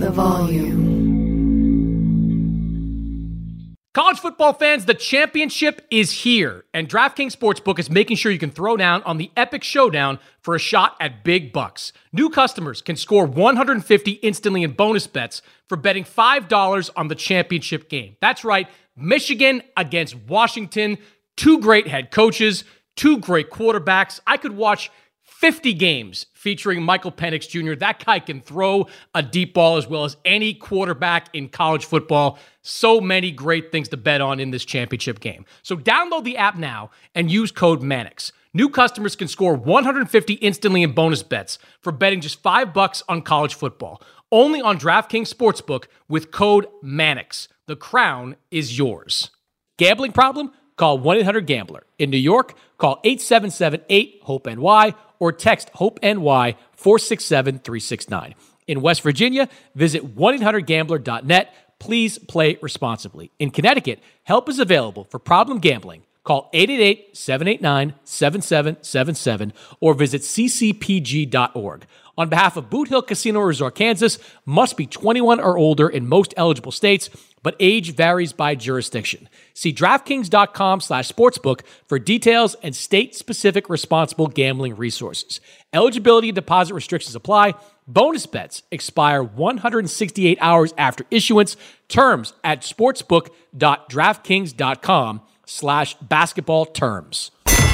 The volume. College football fans, the championship is here, and DraftKings Sportsbook is making sure you can throw down on the epic showdown for a shot at big bucks. New customers can score 150 instantly in bonus bets for betting $5 on the championship game. That's right, Michigan against Washington, two great head coaches, two great quarterbacks. I could watch 50 games featuring Michael Penix Jr. That guy can throw a deep ball as well as any quarterback in college football. So many great things to bet on in this championship game. So download the app now and use code MANNIX. New customers can score 150 instantly in bonus bets for betting just 5 bucks on college football. Only on DraftKings Sportsbook with code MANNIX. The crown is yours. Gambling problem? Call 1-800-GAMBLER. In New York, call 877-8-HOPE-NY or text HOPE-NY 467-369. In West Virginia, visit 1-800-GAMBLER.net. Please play responsibly. In Connecticut, help is available for problem gambling. Call 888-789-7777 or visit ccpg.org. On behalf of Boot Hill Casino Resort, Kansas, must be 21 or older in most eligible states, but age varies by jurisdiction. See DraftKings.com slash sportsbook for details and state-specific responsible gambling resources. Eligibility and deposit restrictions apply. Bonus bets expire 168 hours after issuance. Terms at sportsbook.draftkings.com slash basketball terms.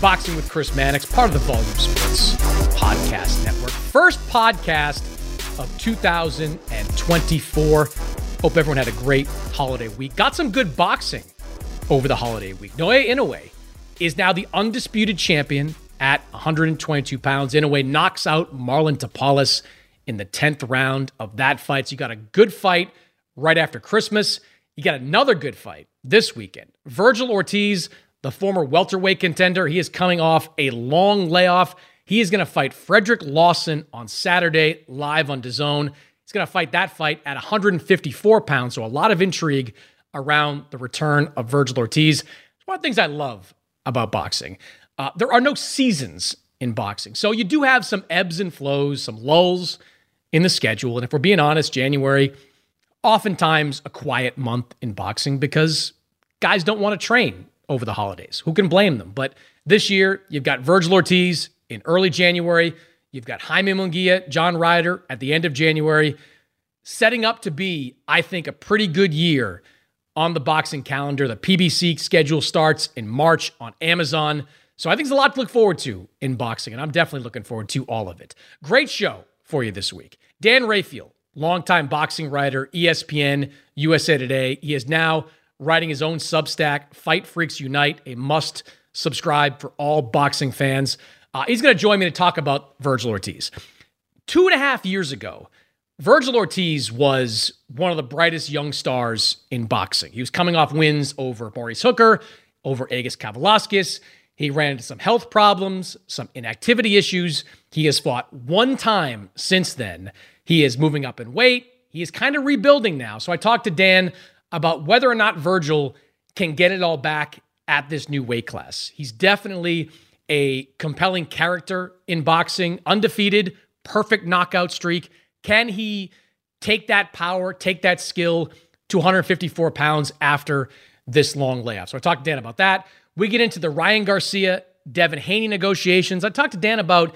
Boxing with Chris Mannix, part of the Volume Sports Podcast Network. First podcast of 2024. Hope everyone had a great holiday week. Got some good boxing over the holiday week. Naoya Inoue is now the undisputed champion at 122 pounds. Inoue knocks out Marlon Tapales in the 10th round of that fight. So you got a good fight right after Christmas. You got another good fight this weekend. Vergil Ortiz, the former welterweight contender, he is coming off a long layoff. He is going to fight Frederick Lawson on Saturday live on DAZN. He's going to fight that fight at 154 pounds. So a lot of intrigue around the return of Vergil Ortiz. It's one of the things I love about boxing. Uh, there are no seasons in boxing. So you do have some ebbs and flows, some lulls in the schedule. And if we're being honest, January, oftentimes a quiet month in boxing because guys don't want to train over the holidays. Who can blame them? But this year, you've got Vergil Ortiz in early January. You've got Jaime Munguia, John Ryder at the end of January, setting up to be, I think, a pretty good year on the boxing calendar. The PBC schedule starts in March on Amazon. So I think there's a lot to look forward to in boxing, and I'm definitely looking forward to all of it. Great show for you this week. Dan Rafael longtime boxing writer, ESPN, USA Today. He is now writing his own Substack, Fight Freaks Unite, a must subscribe for all boxing fans. Uh, he's going to join me to talk about Vergil Ortiz. Two and a half years ago, Vergil Ortiz was one of the brightest young stars in boxing. He was coming off wins over Maurice Hooker, over Egis Kavaliauskas. He ran into some health problems, some inactivity issues. He has fought one time since then. He is moving up in weight. He is kind of rebuilding now. So I talked to Dan about whether or not Vergil can get it all back at this new weight class. He's definitely a compelling character in boxing, undefeated, perfect knockout streak. Can he take that power, take that skill to 154 pounds after this long layoff? So I talked to Dan about that. We get into the Ryan Garcia, Devin Haney negotiations. I talked to Dan about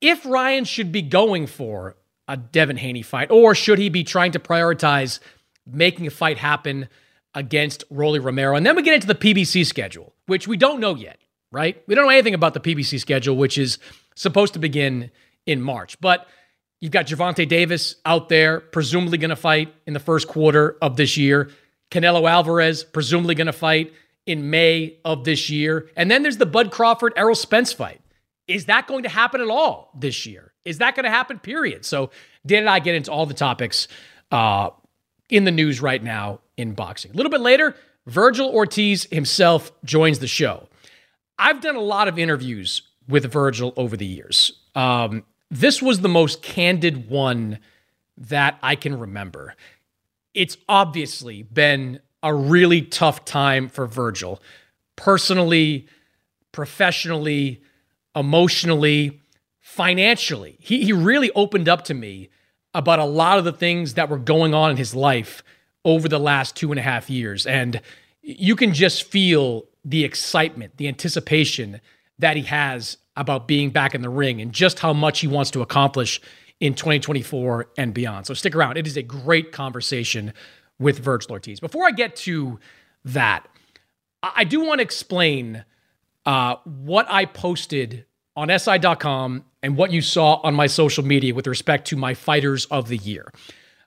if Ryan should be going for a Devin Haney fight or should he be trying to prioritize making a fight happen against Rolly Romero. And then we get into the PBC schedule, which we don't know yet, right? We don't know anything about the PBC schedule, which is supposed to begin in March. But you've got Gervonta Davis out there, presumably going to fight in the first quarter of this year. Canelo Alvarez, presumably going to fight in May of this year. And then there's the Bud Crawford Errol Spence fight. Is that going to happen at all this year? Is that going to happen, period? So Dan and I get into all the topics uh, in the news right now in boxing. A little bit later, Vergil Ortiz himself joins the show. I've done a lot of interviews with Vergil over the years. Um, this was the most candid one that I can remember. It's obviously been a really tough time for Vergil, personally, professionally, emotionally, financially. He, he really opened up to me about a lot of the things that were going on in his life over the last two and a half years. And you can just feel the excitement, the anticipation that he has about being back in the ring and just how much he wants to accomplish in 2024 and beyond. So stick around. It is a great conversation with Vergil Ortiz. Before I get to that, I do want to explain uh, what I posted on SI.com and what you saw on my social media with respect to my fighters of the year.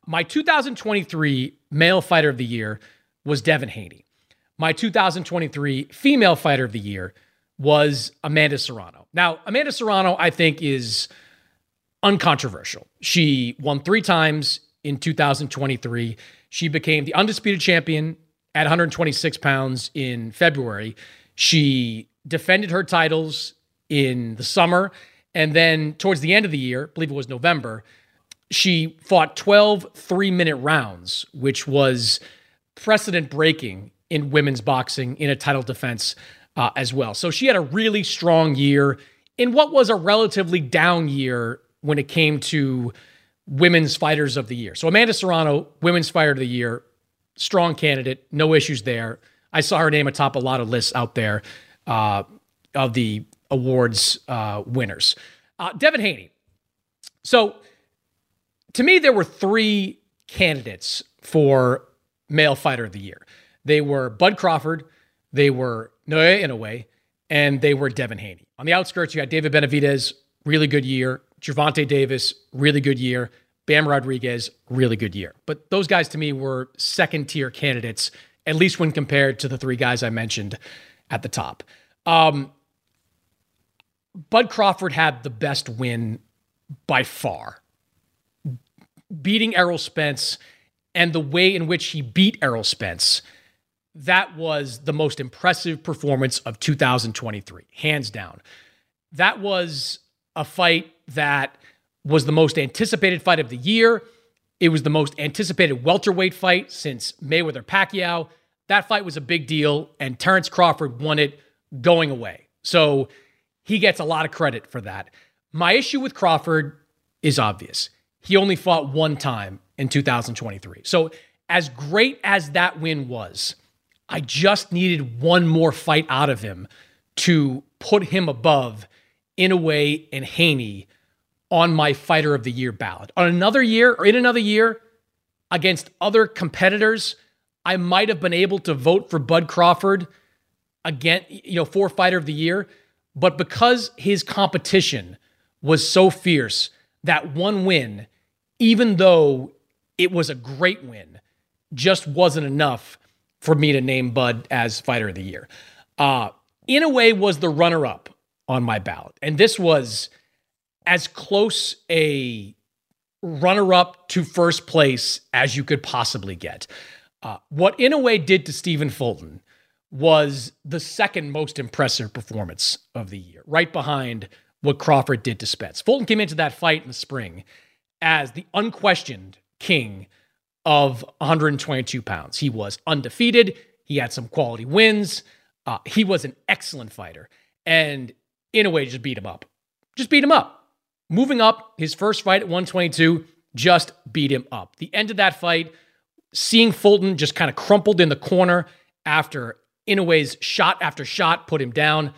My 2023 male fighter of the year was Devin Haney. My 2023 female fighter of the year was Amanda Serrano. Now, Amanda Serrano, I think, is uncontroversial. She won three times in 2023. She became the undisputed champion at 126 pounds in February. She defended her titles in the summer. And then towards the end of the year, I believe it was November, she fought 12 three minute rounds, which was precedent breaking in women's boxing in a title defense uh, as well. So she had a really strong year in what was a relatively down year when it came to women's fighters of the year. So Amanda Serrano, women's fighter of the year, strong candidate, no issues there. I saw her name atop a lot of lists out there uh, of the awards uh, winners. Uh, Devin Haney. So to me, there were three candidates for male fighter of the year. They were Bud Crawford, they were Naoya Inoue, and they were Devin Haney. On the outskirts, you had David Benavidez, really good year. Gervonta Davis, really good year. Bam Rodriguez, really good year. But those guys to me were second tier candidates, at least when compared to the three guys I mentioned at the top. Um, Bud Crawford had the best win by far, beating Errol Spence and the way in which he beat Errol Spence. That was the most impressive performance of 2023, hands down. That was a fight that was the most anticipated fight of the year. It was the most anticipated welterweight fight since Mayweather Pacquiao. That fight was a big deal, and Terrence Crawford won it going away. So he gets a lot of credit for that. My issue with Crawford is obvious. He only fought one time in 2023. So, as great as that win was, I just needed one more fight out of him to put him above Inoue and Haney on my fighter of the year ballot. On another year or in another year against other competitors, I might have been able to vote for Bud Crawford again, you know, for fighter of the year. But because his competition was so fierce, that one win, even though it was a great win. Just wasn't enough for me to name Bud as fighter of the year. Uh, way, was the runner up on my ballot. And this was as close a runner up to first place as you could possibly get. Uh, what way did to Stephen Fulton was the second most impressive performance of the year, right behind what Crawford did to Spence. Fulton came into that fight in the spring as the unquestioned king of 122 pounds. He was undefeated. He had some quality wins. Uh, he was an excellent fighter. And Inoue, just beat him up. Just beat him up. Moving up his first fight at 122, just beat him up. The end of that fight, seeing Fulton just kind of crumpled in the corner after Inoue's shot after shot put him down.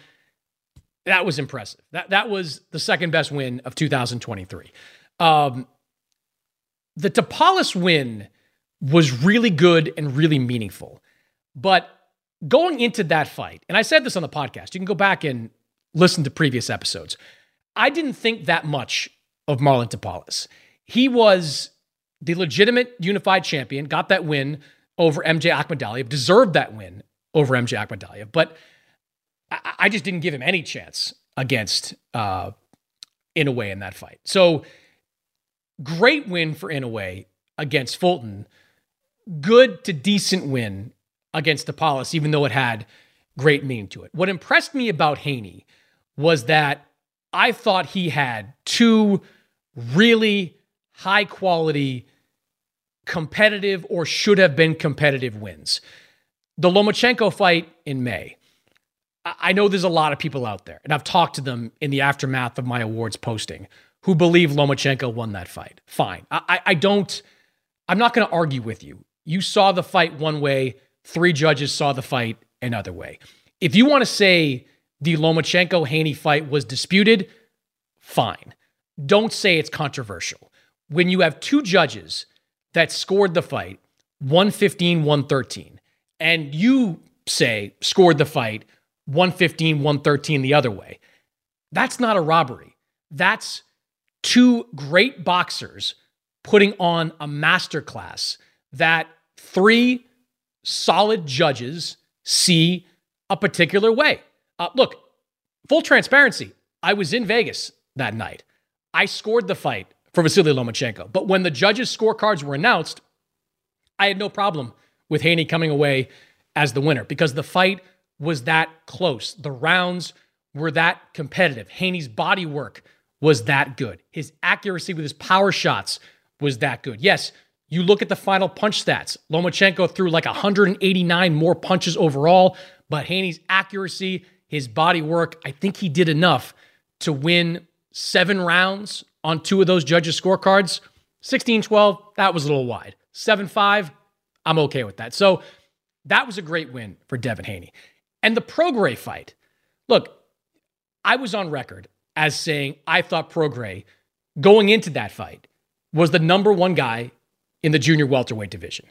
That was impressive. That that was the second best win of 2023. Um, the Tapales win was really good and really meaningful. But going into that fight, and I said this on the podcast, you can go back and listen to previous episodes. I didn't think that much of Marlon Tapales. He was the legitimate unified champion, got that win over MJ Akhmadaliev, deserved that win over MJ Akhmadaliev, but I, I just didn't give him any chance against uh, Inoue in that fight. So great win for Inoue against Fulton. Good to decent win against Tapales, even though it had great meaning to it. What impressed me about Haney was that I thought he had two really high quality, competitive, or should have been competitive wins. The Lomachenko fight in May. I know there's a lot of people out there, and I've talked to them in the aftermath of my awards posting who believe Lomachenko won that fight. Fine. I, I don't, I'm not going to argue with you. You saw the fight one way, three judges saw the fight another way. If you want to say the Lomachenko Haney fight was disputed, fine. Don't say it's controversial. When you have two judges that scored the fight 115 113, and you say scored the fight 115 113 the other way, that's not a robbery. That's two great boxers putting on a masterclass that three solid judges see a particular way. Uh, look, full transparency, I was in Vegas that night. I scored the fight for Vasily Lomachenko. But when the judges' scorecards were announced, I had no problem with Haney coming away as the winner because the fight was that close. The rounds were that competitive. Haney's body work was that good. His accuracy with his power shots was that good. Yes, you look at the final punch stats. Lomachenko threw like 189 more punches overall, but Haney's accuracy his body work. I think he did enough to win seven rounds on two of those judges' scorecards. 16 12, that was a little wide. 7 5, I'm okay with that. So that was a great win for Devin Haney. And the Prograis fight, look, I was on record as saying I thought Prograis going into that fight was the number one guy in the junior welterweight division.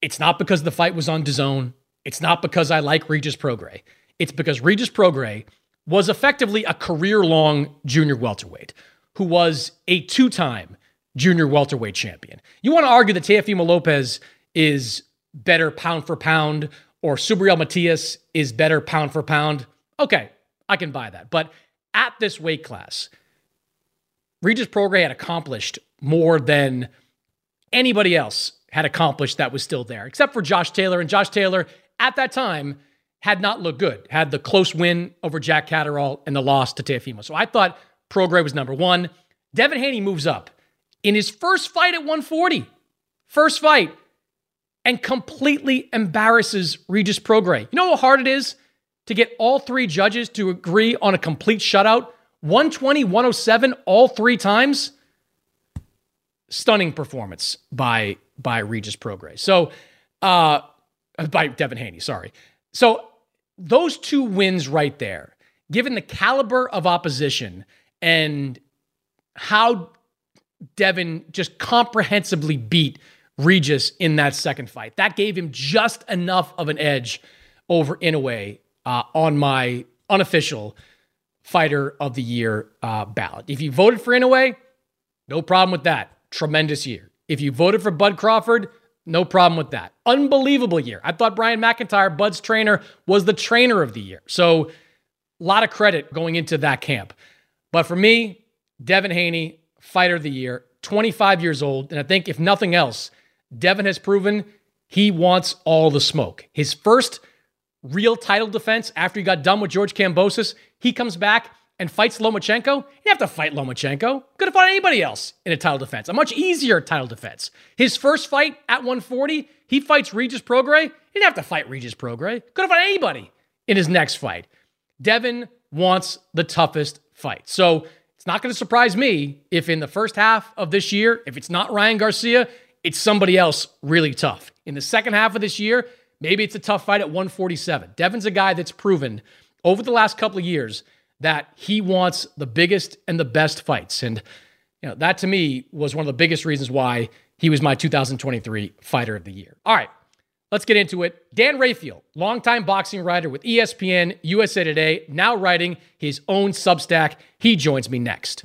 It's not because the fight was on DAZN. It's not because I like Regis Prograis. It's because Regis Prograis was effectively a career long junior welterweight who was a two time junior welterweight champion. You want to argue that Teofimo Lopez is better pound for pound or Subriel Matias is better pound for pound. Okay, I can buy that. But at this weight class, Regis Prograis had accomplished more than anybody else had accomplished that was still there, except for Josh Taylor. And Josh Taylor, at that time, had not looked good, had the close win over Jack Catterall and the loss to Teofimo. So I thought Prograis was number one. Devin Haney moves up in his first fight at 140, first fight, and completely embarrasses Regis Prograis. You know how hard it is to get all three judges to agree on a complete shutout? 120, 107, all three times? Stunning performance by by Regis Prograis. So, uh, by Devin Haney, sorry. So those two wins right there, given the caliber of opposition and how Devin just comprehensively beat Regis in that second fight, that gave him just enough of an edge over Inoue uh, on my unofficial fighter of the year uh, ballot. If you voted for Inoue, no problem with that. Tremendous year. If you voted for Bud Crawford, no problem with that. Unbelievable year. I thought Brian McIntyre, Bud's trainer, was the trainer of the year. So, a lot of credit going into that camp. But for me, Devin Haney, fighter of the year, 25 years old. And I think, if nothing else, Devin has proven he wants all the smoke. His first real title defense after he got done with George Kambosos, he comes back and fights Lomachenko. Didn't have to fight Lomachenko. Could have fought anybody else in a title defense. A much easier title defense. His first fight at 140, he fights Regis Prograis. He didn't have to fight Regis Prograis. Could have fought anybody in his next fight. Devin wants the toughest fight. So it's not going to surprise me if in the first half of this year, if it's not Ryan Garcia, it's somebody else really tough. In the second half of this year, maybe it's a tough fight at 147. Devin's a guy that's proven over the last couple of years that he wants the biggest and the best fights. And you know, that to me was one of the biggest reasons why he was my 2023 fighter of the year. All right, let's get into it. Dan Rafael, longtime boxing writer with ESPN, USA Today, now writing his own Substack. He joins me next.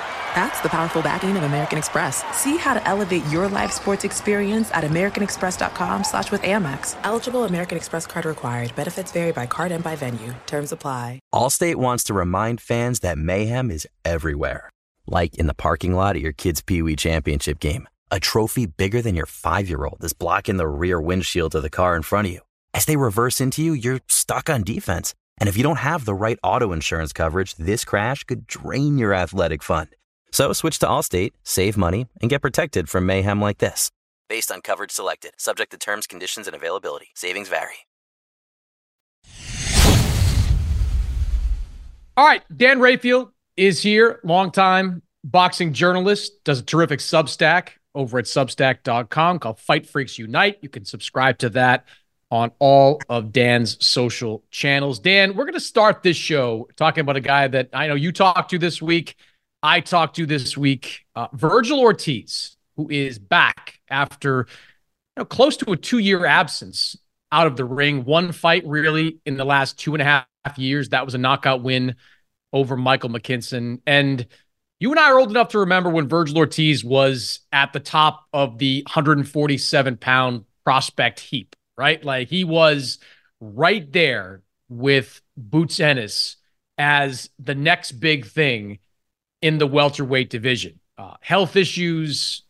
That's the powerful backing of American Express. See how to elevate your live sports experience at americanexpress.com slash with Amex. Eligible American Express card required. Benefits vary by card and by venue. Terms apply. Allstate wants to remind fans that mayhem is everywhere. Like in the parking lot at your kid's Pee Wee Championship game. A trophy bigger than your five-year-old is blocking the rear windshield of the car in front of you. As they reverse into you, you're stuck on defense. And if you don't have the right auto insurance coverage, this crash could drain your athletic fund. So switch to Allstate, save money, and get protected from mayhem like this. Based on coverage selected, subject to terms, conditions, and availability. Savings vary. All right, Dan Rafael is here, longtime boxing journalist, does a terrific Substack over at substack.com called Fight Freaks Unite. You can subscribe to that on all of Dan's social channels. Dan, we're going to start this show talking about a guy that I know you talked to this week I talked to this week, uh, Vergil Ortiz, who is back after you know, close to a two year absence out of the ring. One fight really in the last two and a half years. That was a knockout win over Michael McKinson. And you and I are old enough to remember when Vergil Ortiz was at the top of the 147 pound prospect heap, right? Like he was right there with Boots Ennis as the next big thing in the welterweight division. Uh, health issues,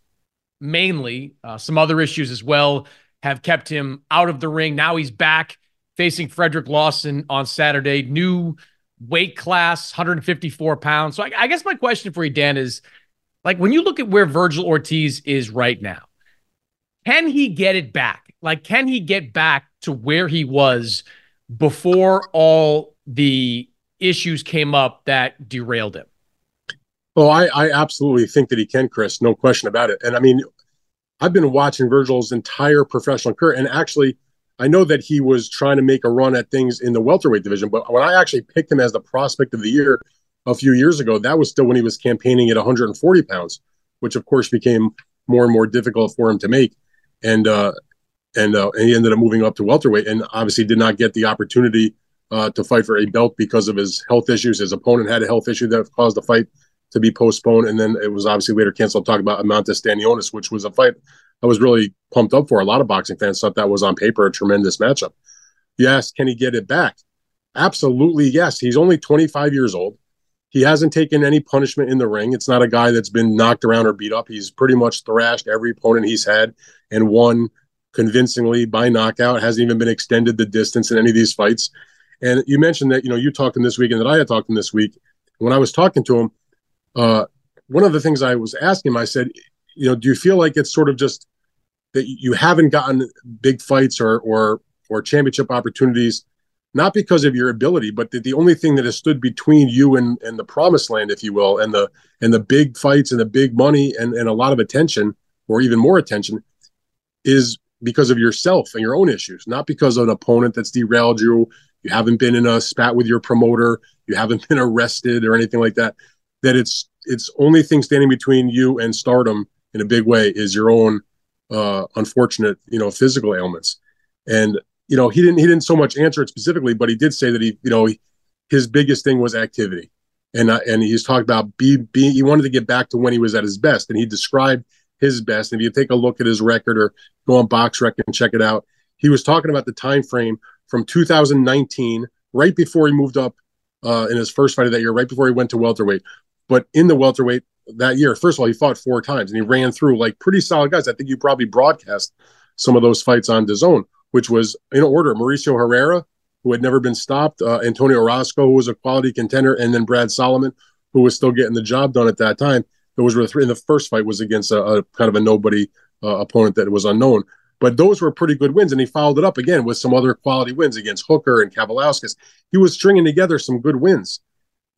mainly, uh, some other issues as well, have kept him out of the ring. Now he's back facing Frederick Lawson on Saturday. New weight class, 154 pounds. So I, I guess my question for you, Dan, is like when you look at where Vergil Ortiz is right now, can he get it back? Like, can he get back to where he was before all the issues came up that derailed him? Oh, I, I absolutely think that he can, Chris. No question about it. And I mean, I've been watching Vergil's entire professional career, and actually, I know that he was trying to make a run at things in the welterweight division. But when I actually picked him as the prospect of the year a few years ago, that was still when he was campaigning at 140 pounds, which of course became more and more difficult for him to make. And uh, and uh, and he ended up moving up to welterweight, and obviously did not get the opportunity uh, to fight for a belt because of his health issues. His opponent had a health issue that caused the fight to be postponed, and then it was obviously later canceled. Talk about Eimantas Stanionis, which was a fight I was really pumped up for. A lot of boxing fans thought that was on paper a tremendous matchup. Yes, can he get it back? Absolutely, yes. He's only 25 years old. He hasn't taken any punishment in the ring. It's not a guy that's been knocked around or beat up. He's pretty much thrashed every opponent he's had and won convincingly by knockout. Hasn't even been extended the distance in any of these fights. And you mentioned that you know you talked to him this week and that I had talked to him this week. When I was talking to him, uh, one of the things I was asking him, I said, you know, do you feel like it's sort of just that you haven't gotten big fights or or or championship opportunities, not because of your ability, but that the only thing that has stood between you and and the promised land, if you will, and the and the big fights and the big money and and a lot of attention or even more attention is because of yourself and your own issues, not because of an opponent that's derailed you. You haven't been in a spat with your promoter, you haven't been arrested or anything like that, that it's it's only thing standing between you and stardom in a big way is your own uh, unfortunate, you know, physical ailments. And you know, he didn't he didn't so much answer it specifically, but he did say that he, you know, he, his biggest thing was activity, and uh, and he's talked about be be he wanted to get back to when he was at his best, and he described his best. And if you take a look at his record or go on BoxRec and check it out, he was talking about the time frame from 2019, right before he moved up uh, in his first fight of that year, right before he went to welterweight. But in the welterweight that year, first of all, he fought four times and he ran through like pretty solid guys. I think you probably broadcast some of those fights on DAZN, which was in order Mauricio Herrera, who had never been stopped, uh, Antonio Orozco, who was a quality contender, and then Brad Solomon, who was still getting the job done at that time. It was three. And the first fight was against a, a kind of a nobody uh, opponent that was unknown. But those were pretty good wins, and he followed it up again with some other quality wins against Hooker and Kavaliauskas. He was stringing together some good wins.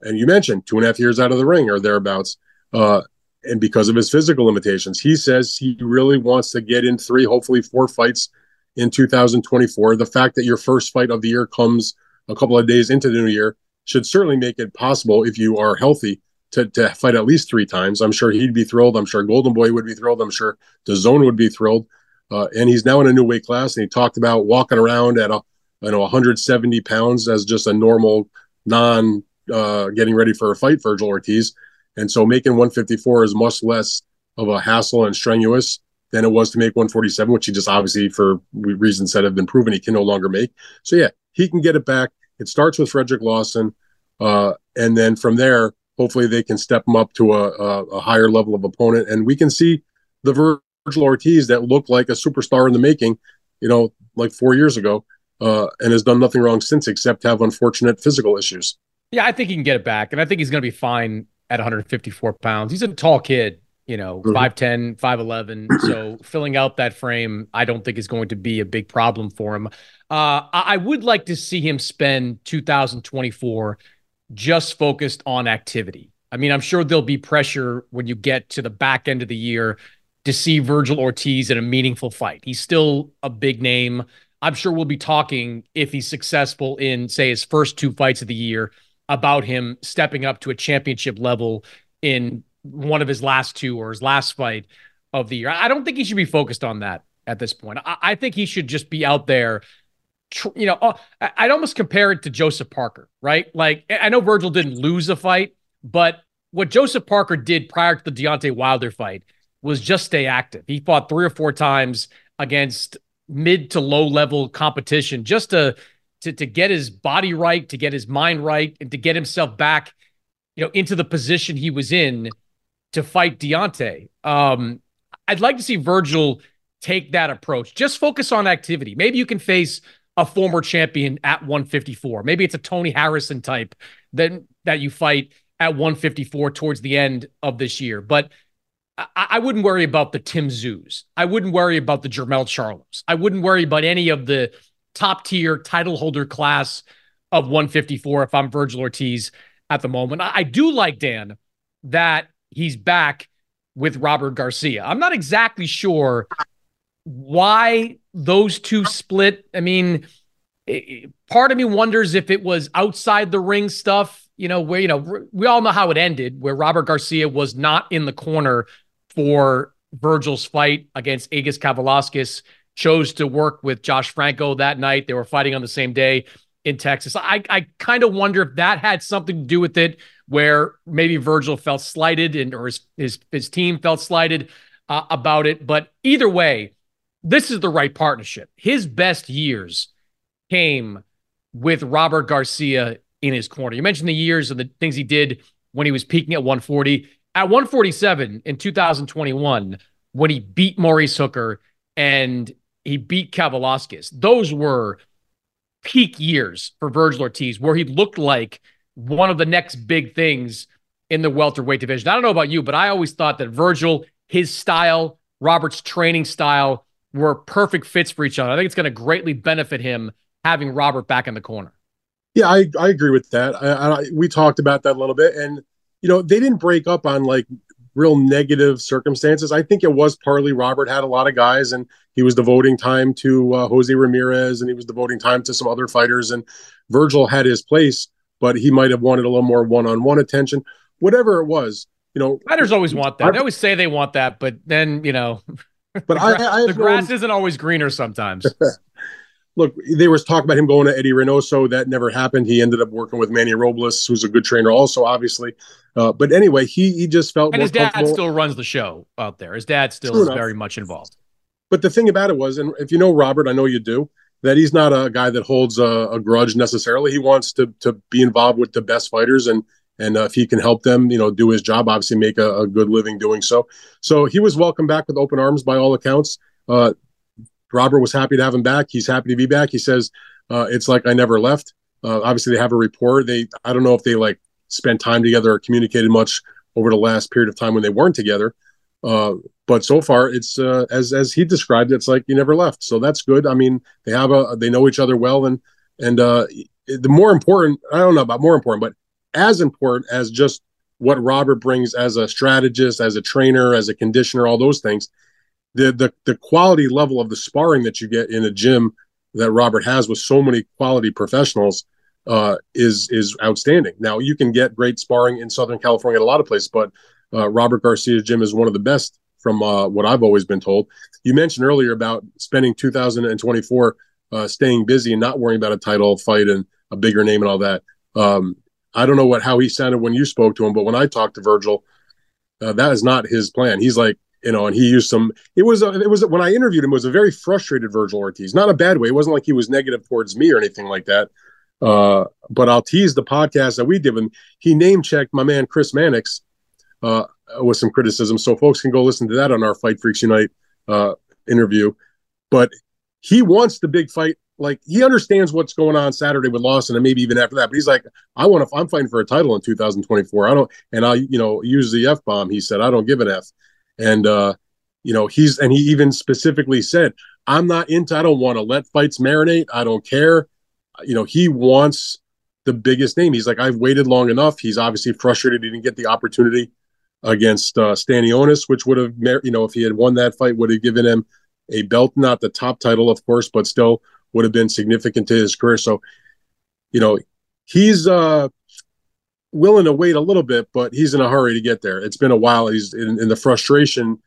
And you mentioned two and a half years out of the ring or thereabouts. Uh, and because of his physical limitations, he says he really wants to get in three, hopefully four fights in 2024. The fact that your first fight of the year comes a couple of days into the new year should certainly make it possible if you are healthy to, to fight at least three times. I'm sure he'd be thrilled. I'm sure Golden Boy would be thrilled. I'm sure DAZN would be thrilled. Uh, and he's now in a new weight class, and he talked about walking around at a know 170 pounds as just a normal non uh, getting ready for a fight, Vergil Ortiz. And so making 154 is much less of a hassle and strenuous than it was to make 147, which he just obviously, for reasons that have been proven, he can no longer make. So yeah, he can get it back. It starts with Frederick Lawson, uh, and then from there, hopefully they can step him up to a, a, a higher level of opponent, and we can see the Vergil Ortiz that looked like a superstar in the making, you know, like four years ago, uh, and has done nothing wrong since except have unfortunate physical issues. Yeah, I think he can get it back, and I think he's going to be fine at 154 pounds. He's a tall kid, you know, mm-hmm. 5'10, 5'11. So filling out that frame, I don't think is going to be a big problem for him. Uh, I would like to see him spend 2024 just focused on activity. I mean, I'm sure there'll be pressure when you get to the back end of the year to see Vergil Ortiz in a meaningful fight. He's still a big name. I'm sure we'll be talking if he's successful in, say, his first two fights of the year about him stepping up to a championship level in one of his last two or his last fight of the year. I don't think he should be focused on that at this point. I, I think he should just be out there. Tr- you know, uh, I'd almost compare it to Joseph Parker, right? Like, I know Vergil didn't lose a fight, but what Joseph Parker did prior to the Deontay Wilder fight was just stay active. He fought three or four times against mid to low level competition just to to to get his body right, to get his mind right, and to get himself back, you know, into the position he was in to fight Deontay. Um, I'd like to see Vergil take that approach. Just focus on activity. Maybe you can face a former champion at 154. Maybe it's a Tony Harrison type that that you fight at 154 towards the end of this year. But I, I wouldn't worry about the Tim Tszyus. I wouldn't worry about the Jermell Charlos. I wouldn't worry about any of the top tier title holder class of 154 if I'm Vergil Ortiz at the moment. I, do like Dan that he's back with Robert Garcia. I'm not exactly sure why those two split. I mean, part of me wonders if it was outside the ring stuff, you know, where, you know, we all know how it ended, where Robert Garcia was not in the corner for Vergil's fight against Egis Kavaliauskas, chose to work with Josh Franco that night. They were fighting on the same day. in Texas. I, I kind of wonder if that had something to do with it, where maybe Vergil felt slighted and or his his, his team felt slighted uh, about it. But either way, this is the right partnership. His best years came with Robert Garcia in his corner. You mentioned the years and the things he did when he was peaking at 140. At 147 in 2021, when he beat Maurice Hooker and he beat Kavaliauskas, those were peak years for Vergil Ortiz, where he looked like one of the next big things in the welterweight division. I don't know about you, but I always thought that Vergil, his style, Robert's training style were perfect fits for each other. I think it's going to greatly benefit him having Robert back in the corner. Yeah, I, I agree with that. I, I, we talked about that a little bit, and you know they didn't break up on like real negative circumstances. I think it was partly Robert had a lot of guys, and he was devoting time to uh, Jose Ramirez, and he was devoting time to some other fighters. And Vergil had his place, but he might have wanted a little more one-on-one attention. Whatever it was, you know, fighters always want that. I, they always say they want that, but then you know, but the, I, I the grass known... isn't always greener sometimes. look, there was talk about him going to Eddie Reynoso. That never happened. He ended up working with Manny Robles, who's a good trainer, also obviously. Uh, but anyway, he he just felt and his dad still runs the show out there. His dad still True is enough. very much involved. But the thing about it was, and if you know Robert, I know you do, that he's not a guy that holds a, a grudge necessarily. He wants to to be involved with the best fighters and. And uh, if he can help them, you know, do his job, obviously make a, a good living doing so. So he was welcomed back with open arms by all accounts. Uh, Robert was happy to have him back. He's happy to be back. He says uh, it's like I never left. Uh, obviously, they have a rapport. They I don't know if they like spent time together or communicated much over the last period of time when they weren't together. Uh, but so far, it's uh, as as he described it's like you never left. So that's good. I mean, they have a they know each other well, and and uh, the more important I don't know about more important, but as important as just what Robert brings as a strategist, as a trainer, as a conditioner, all those things the the the quality level of the sparring that you get in a gym that Robert has with so many quality professionals uh, is is outstanding. Now you can get great sparring in Southern California at a lot of places, but uh, Robert Garcia's gym is one of the best from uh, what I've always been told. You mentioned earlier about spending 2024 uh, staying busy and not worrying about a title fight and a bigger name and all that. Um, I don't know what how he sounded when you spoke to him, but when I talked to Vergil, uh, that is not his plan. He's like, you know, and he used some. It was a, it was when I interviewed him, it was a very frustrated Vergil Ortiz, not a bad way. It wasn't like he was negative towards me or anything like that. Uh, but I'll tease the podcast that we did when he name checked my man Chris Mannix uh, with some criticism, so folks can go listen to that on our Fight Freaks Unite uh, interview. But he wants the big fight. Like he understands what's going on Saturday with Lawson, and maybe even after that. But he's like, I want to. I'm fighting for a title in 2024. I don't, and I, you know, use the f bomb. He said, I don't give an f. And uh, you know, he's and he even specifically said, I'm not into, I don't want to let fights marinate. I don't care. You know, he wants the biggest name. He's like, I've waited long enough. He's obviously frustrated he didn't get the opportunity against uh, Stanionis, which would have, you know, if he had won that fight, would have given him a belt, not the top title, of course, but still would have been significant to his career. So, you know, he's uh willing to wait a little bit, but he's in a hurry to get there. It's been a while. He's in, in the frustration,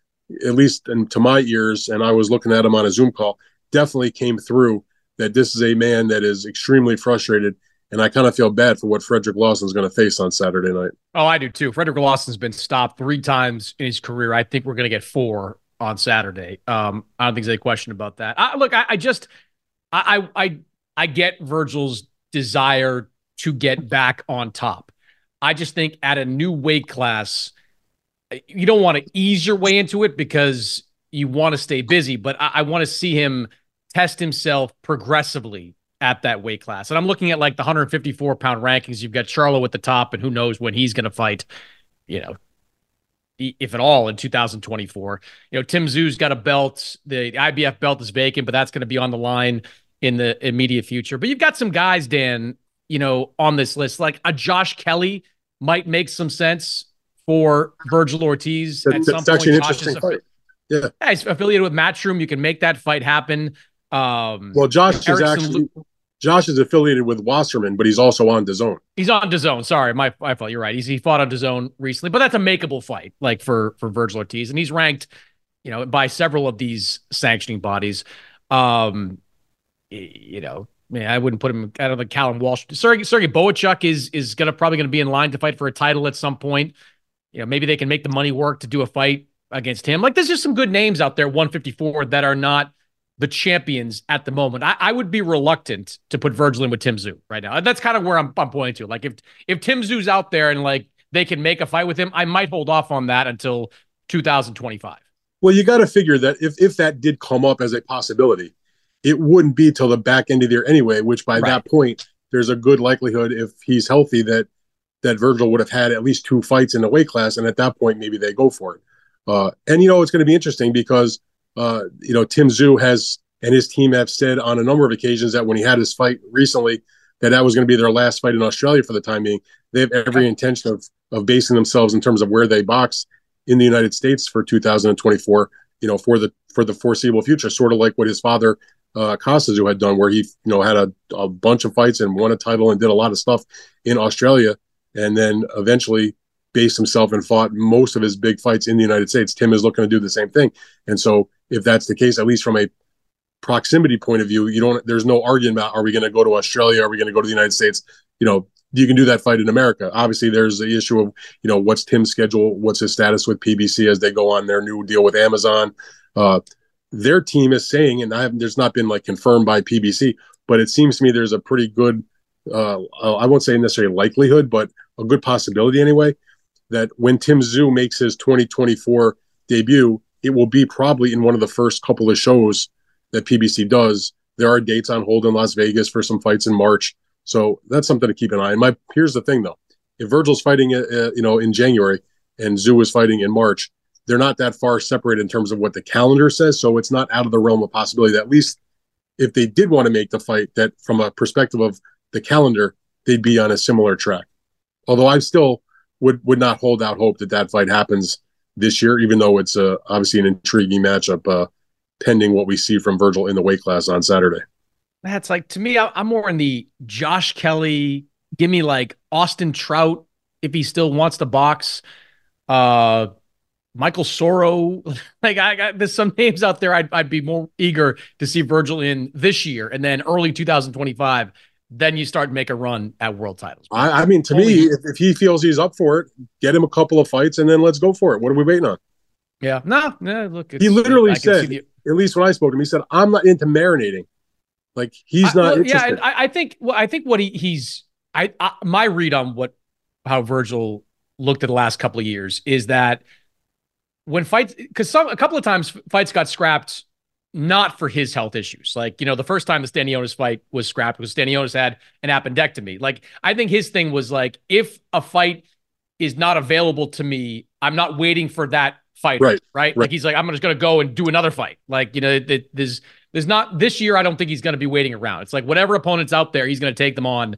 at least in, to my ears, and I was looking at him on a Zoom call, definitely came through that this is a man that is extremely frustrated. And I kind of feel bad for what Frederick Lawson is going to face on Saturday night. Oh, I do too. Frederick Lawson's been stopped three times in his career. I think we're going to get four on Saturday. Um, I don't think there's any question about that. I, look, I, I just, I, I, I get Vergil's desire to get back on top. I just think at a new weight class, you don't want to ease your way into it because you want to stay busy, but I, I want to see him test himself progressively at that weight class. And I'm looking at like the 154 pound rankings. You've got Charlo at the top, and who knows when he's going to fight, you know, if at all in 2024. You know, Tim Tszyu's got a belt. The IBF belt is vacant, but that's going to be on the line in the immediate future. But you've got some guys, Dan, you know, on this list. Like a Josh Kelly might make some sense for Vergil Ortiz that, at some point. Josh is fight. Yeah. yeah, he's affiliated with Matchroom. You can make that fight happen. Um, well, Josh Erickson, is actually Josh is affiliated with Wasserman, but he's also on DAZN. He's on DAZN. Sorry, my, my fault. You're right. He's, he fought on DAZN recently, but that's a makeable fight, like for for Vergil Ortiz, and he's ranked, you know, by several of these sanctioning bodies. Um, you know, man, I wouldn't put him out of the Callum Walsh. Sergey, Sergey Bohachuk is is gonna probably gonna be in line to fight for a title at some point. You know, maybe they can make the money work to do a fight against him. Like there's just some good names out there, 154, that are not the champions at the moment. I, I would be reluctant to put Vergil in with Tim Tszyu right now. And that's kind of where I'm, I'm pointing to. Like if if Tim Tszyu's out there and like they can make a fight with him, I might hold off on that until 2025. Well, you got to figure that if if that did come up as a possibility, it wouldn't be till the back end of the year anyway. Which by right. that point, there's a good likelihood if he's healthy that that Vergil would have had at least two fights in the weight class, and at that point, maybe they go for it. Uh, and you know, it's going to be interesting because uh, you know Tim Tszyu has and his team have said on a number of occasions that when he had his fight recently, that that was going to be their last fight in Australia for the time being. They have every intention of of basing themselves in terms of where they box in the United States for 2024. You know, for the for the foreseeable future, sort of like what his father uh, Kostya had done, where he you know had a, a bunch of fights and won a title and did a lot of stuff in Australia, and then eventually based himself and fought most of his big fights in the United States. Tim is looking to do the same thing, and so if that's the case, at least from a proximity point of view, you don't. There's no argument about are we going to go to Australia? Are we going to go to the United States? You know, you can do that fight in America. Obviously, there's the issue of you know what's Tim's schedule, what's his status with PBC as they go on their new deal with Amazon. Uh, their team is saying, and I have, there's not been like confirmed by PBC, but it seems to me there's a pretty good, uh, I won't say necessarily likelihood, but a good possibility anyway, that when Tim Tszyu makes his 2024 debut, it will be probably in one of the first couple of shows that PBC does. There are dates on hold in Las Vegas for some fights in March, so that's something to keep an eye on. My here's the thing though, if Vergil's fighting, uh, uh you know, in January and Tszyu is fighting in March, they're not that far separated in terms of what the calendar says. So it's not out of the realm of possibility that at least if they did want to make the fight, that from a perspective of the calendar, they'd be on a similar track. Although I still would would not hold out hope that that fight happens this year, even though it's uh, obviously an intriguing matchup, uh, pending what we see from Vergil in the weight class on Saturday. That's like to me, I'm more in the Josh Kelly. Give me like Austin Trout if he still wants to box. Uh, Michael Soro. Like I got there's some names out there I'd I'd be more eager to see Vergil in this year and then early 2025. Then you start to make a run at world titles. I, I mean, to Only me, if, if, he feels he's up for it, get him a couple of fights and then let's go for it. What are we waiting on? Yeah, no, no. Look, he literally said, the, at least when I spoke to him, he said, "I'm not into marinating." Like he's not. I, well, yeah, I, I, think. Well, I think what he, he's. I, I my read on what how Vergil looked at the last couple of years is that when fights because some a couple of times fights got scrapped not for his health issues. Like, you know, the first time the Stanionis fight was scrapped was Stanionis had an appendectomy. Like, I think his thing was like, if a fight is not available to me, I'm not waiting for that fight. Right. Right. Like, he's like, I'm just going to go and do another fight. Like, you know, there's, there's not this year. I don't think he's going to be waiting around. It's like whatever opponent's out there, he's going to take them on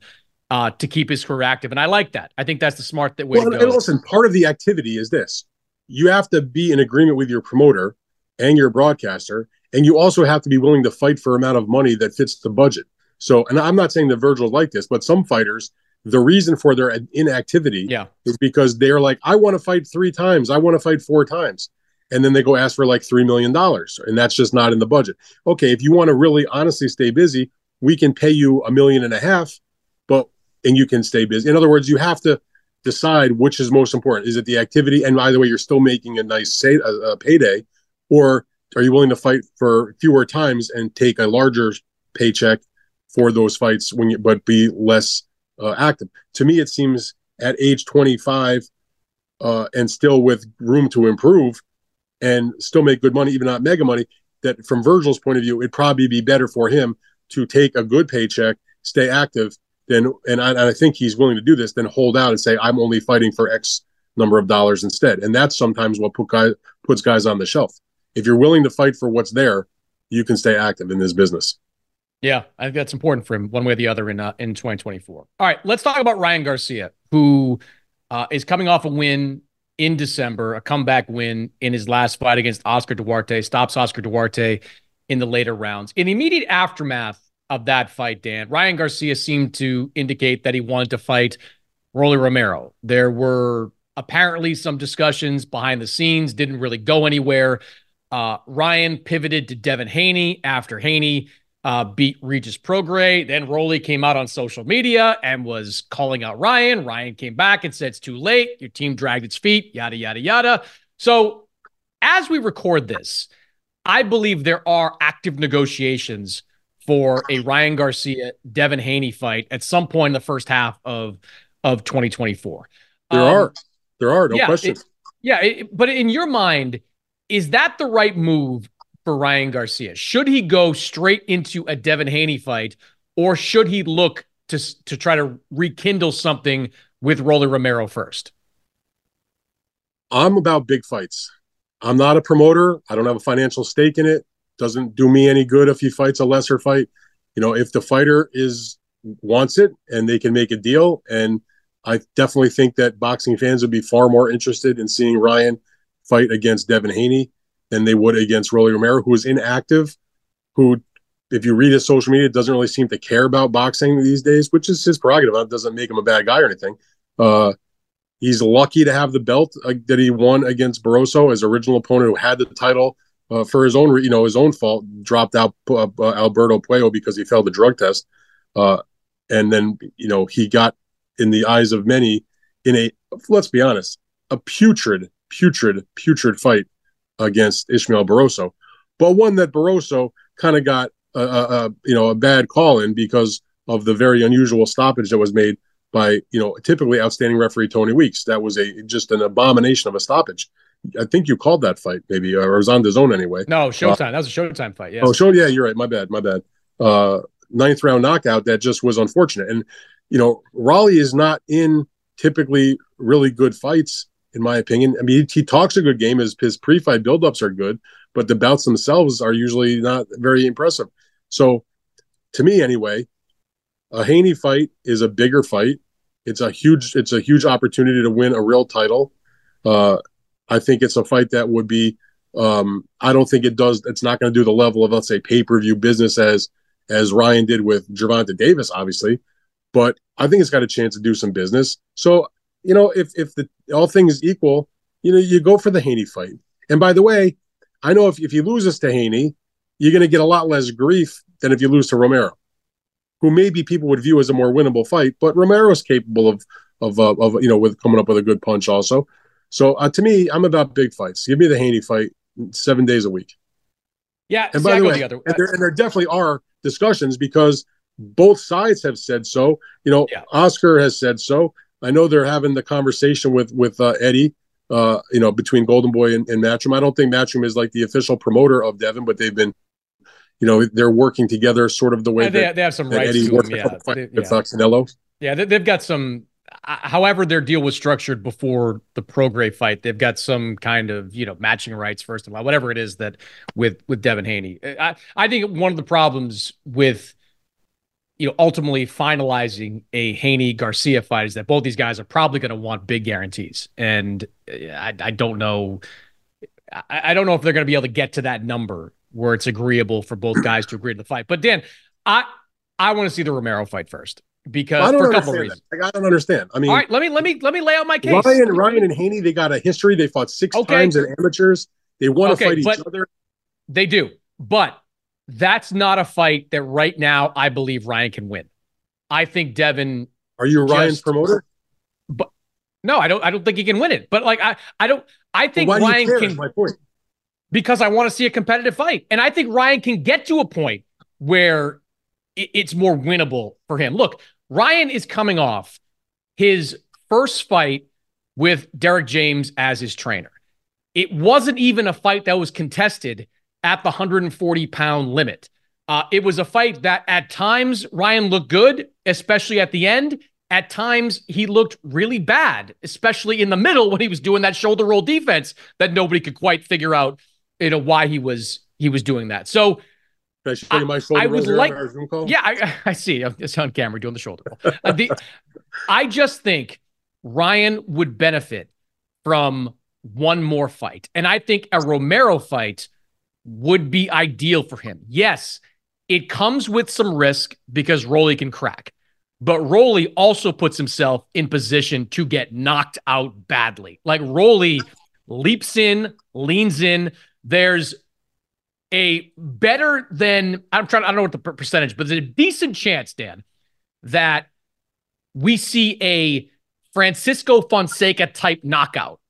uh, to keep his career active. And I like that. I think that's the smart that way well. And listen, part of the activity is this you have to be in agreement with your promoter and your broadcaster, and you also have to be willing to fight for amount of money that fits the budget. So, and I'm not saying that Vergil's like this, but some fighters, the reason for their inactivity yeah. is because they're like, I want to fight three times, I want to fight four times. And then they go ask for like $3 million, and that's just not in the budget. Okay, if you want to really honestly stay busy, we can pay you a million and a half, but and you can stay busy. In other words, you have to decide which is most important. Is it the activity? And by the way, you're still making a nice say, a, a payday, or are you willing to fight for fewer times and take a larger paycheck for those fights when you but be less uh, active? To me, it seems at age 25 uh, and still with room to improve and still make good money, even not mega money. That from Vergil's point of view, it'd probably be better for him to take a good paycheck, stay active, then and I, and I think he's willing to do this, then hold out and say, I'm only fighting for X number of dollars instead. And that's sometimes what put guy, puts guys on the shelf. If you're willing to fight for what's there, you can stay active in this business. Yeah, I think that's important for him, one way or the other, in uh, in 2024. All right, let's talk about Ryan Garcia, who uh, is coming off a win in December, a comeback win in his last fight against Oscar Duarte, stops Oscar Duarte in the later rounds. In the immediate aftermath of that fight, Dan. Ryan Garcia seemed to indicate that he wanted to fight Rolly Romero. There were apparently some discussions behind the scenes, didn't really go anywhere. Uh, Ryan pivoted to Devin Haney after Haney uh, beat Regis Prograis. Then Rolly came out on social media and was calling out Ryan. Ryan came back and said it's too late. Your team dragged its feet, yada, yada, yada. So as we record this, I believe there are active negotiations for a Ryan Garcia Devin Haney fight at some point in the first half of of 2024. There um, are, there are no yeah, question. It, yeah, it, but in your mind, is that the right move for Ryan Garcia? Should he go straight into a Devin Haney fight, or should he look to to try to rekindle something with Rolly Romero first? I'm about big fights. I'm not a promoter. I don't have a financial stake in it. Doesn't do me any good if he fights a lesser fight. You know, if the fighter is wants it and they can make a deal, and I definitely think that boxing fans would be far more interested in seeing Ryan fight against Devin Haney than they would against Rolly Romero, who is inactive, who, if you read his social media, doesn't really seem to care about boxing these days, which is his prerogative. That doesn't make him a bad guy or anything. Uh, he's lucky to have the belt uh, that he won against Barroso, his original opponent, who had the title uh, for his own, you know, his own fault, dropped out uh, Alberto Puello because he failed the drug test, uh, and then you know he got in the eyes of many in a let's be honest, a putrid, putrid, putrid fight against Ismael Barroso, but one that Barroso kind of got a, a, a, you know a bad call in because of the very unusual stoppage that was made by you know typically outstanding referee Tony Weeks. That was a just an abomination of a stoppage. I think you called that fight maybe or it was on the zone anyway. No, Showtime. Uh, that was a Showtime fight. Yeah. Oh, show. Yeah, you're right. My bad. My bad. Uh, ninth round knockout that just was unfortunate. And you know, Rolly is not in typically really good fights in my opinion. I mean, he, he talks a good game. His his pre-fight buildups are good, but the bouts themselves are usually not very impressive. So, to me, anyway, a Haney fight is a bigger fight. It's a huge it's a huge opportunity to win a real title. Uh, I think it's a fight that would be. Um, I don't think it does. It's not going to do the level of let's say pay per view business as as Ryan did with Gervonta Davis, obviously. But I think it's got a chance to do some business. So you know, if if the all things equal, you know, you go for the Haney fight. And by the way, I know if if you lose this to Haney, you're going to get a lot less grief than if you lose to Romero, who maybe people would view as a more winnable fight. But Romero is capable of of uh, of you know with coming up with a good punch also. So uh, to me, I'm about big fights. Give me the Haney fight seven days a week. Yeah, and by the way, the and, there, and there definitely are discussions because both sides have said so. You know, yeah. Oscar has said so. I know they're having the conversation with with uh, Eddie, uh, you know, between Golden Boy and, and Matchroom. I don't think Matchroom is like the official promoter of Devin, but they've been, you know, they're working together sort of the way yeah, they, that, they have some rights Eddie to him, yeah. with yeah. Canelo. Yeah, they, have got some. Uh, however, their deal was structured before the Prograis fight, they've got some kind of you know matching rights first of all, whatever it is that with with Devin Haney. I I think one of the problems with you know, ultimately finalizing a Haney Garcia fight is that both these guys are probably going to want big guarantees, and uh, I, I don't know, I, I don't know if they're going to be able to get to that number where it's agreeable for both guys to agree to the fight. But Dan, I I want to see the Romero fight first because for a couple reasons. Like, I don't understand. I mean, all right, let me let me let me lay out my case. Ryan, Ryan, and Haney, they got a history. They fought six okay. times in amateurs. They want okay, to fight each other. They do, but that's not a fight that right now I believe Ryan can win. I think Devin. Are you Ryan's just, promoter? But no, I don't. I don't think he can win it. But like I, I don't. I think well, Ryan can. My point. Because I want to see a competitive fight, and I think Ryan can get to a point where it's more winnable for him. Look, Ryan is coming off his first fight with Derek James as his trainer. It wasn't even a fight that was contested at the 140 pound limit. Uh, it was a fight that at times Ryan looked good, especially at the end. At times he looked really bad, especially in the middle when he was doing that shoulder roll defense that nobody could quite figure out, you know, why he was he was doing that. So I, I, I would like, yeah, I, I see. It's on camera doing the shoulder roll. Uh, the, I just think Ryan would benefit from one more fight, and I think a Romero fight would be ideal for him. Yes, it comes with some risk because Rolly can crack, but Rolly also puts himself in position to get knocked out badly. Like Rolly leaps in, leans in. There's a better than I'm trying. I don't know what the percentage, but there's a decent chance, Dan, that we see a Francisco Fonseca type knockout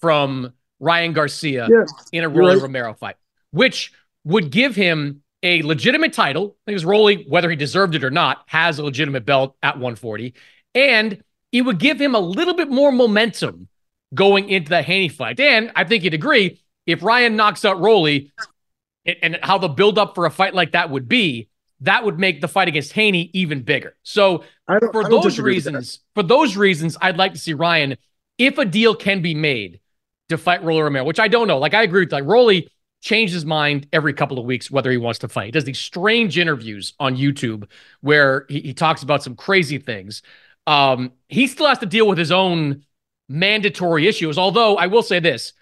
from Ryan Garcia yeah, in a Rolly right. Romero fight, which would give him a legitimate title. Because Rolly, whether he deserved it or not, has a legitimate belt at 140, and it would give him a little bit more momentum going into that Haney fight. And I think you'd agree if Ryan knocks out Rolly, and how the buildup for a fight like that would be, that would make the fight against Haney even bigger. So for those reasons, for those reasons, I'd like to see Ryan, if a deal can be made to fight Rolly Romero, which I don't know. Like I agree with like Rolly changes his mind every couple of weeks whether he wants to fight. He does these strange interviews on YouTube where he, he talks about some crazy things. Um, he still has to deal with his own mandatory issues. Although I will say this: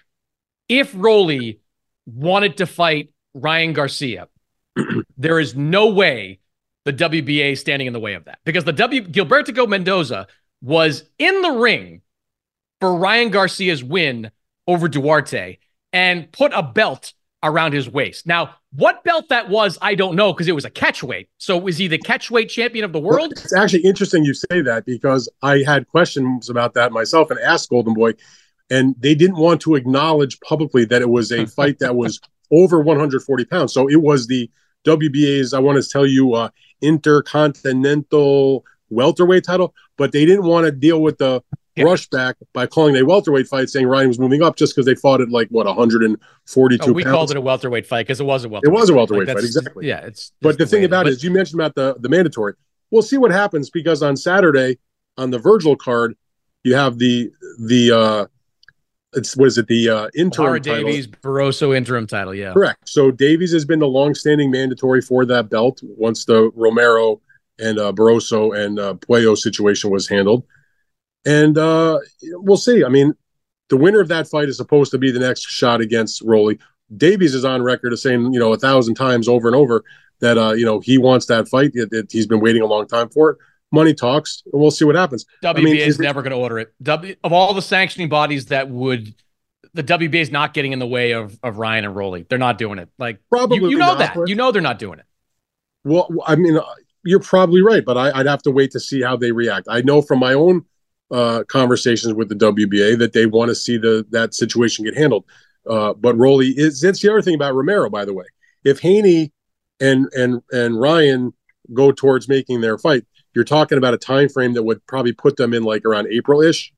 if Rolly wanted to fight Ryan Garcia, there is no way the WBA is standing in the way of that because the W Gilberto Mendoza was in the ring for Ryan Garcia's win over Duarte and put a belt around his waist. Now, what belt that was, I don't know because it was a catchweight. So was he the catchweight champion of the world? Well, it's actually interesting you say that because I had questions about that myself and asked Golden Boy, and they didn't want to acknowledge publicly that it was a fight that was over 140 pounds. So it was the WBA's, I want to tell you, uh, intercontinental welterweight title, but they didn't want to deal with the yeah. rush back by calling it a welterweight fight, saying Ryan was moving up just because they fought at like what 142. Oh, we pounds. called it a welterweight fight because it was a welterweight. It was a welterweight like fight, exactly. Yeah, it's. But the thing about it is, you mentioned about the the mandatory. We'll see what happens because on Saturday on the Vergil card, you have the the uh it's what is it the uh interim title. Davies Barroso interim title, yeah. Correct. So Davies has been the long-standing mandatory for that belt once the Romero and uh Barroso and uh Puello situation was handled. And uh, we'll see. I mean, the winner of that fight is supposed to be the next shot against Rolly. Davies is on record as saying, you know, a thousand times over and over that, uh, you know, he wants that fight. It, it, he's been waiting a long time for it. Money talks, and we'll see what happens. WBA I mean, is never going to order it. W of all the sanctioning bodies that would, the WBA is not getting in the way of of Ryan and Rolly. They're not doing it. Like probably you, you know that. You know they're not doing it. Well, I mean, uh, you're probably right, but I, would have to wait to see how they react. I know from my own uh, conversations with the WBA that they want to see the that situation get handled. Uh, but Rolly is that's the other thing about Romero, by the way. If Haney and and and Ryan go towards making their fight, you're talking about a time frame that would probably put them in like around April ish.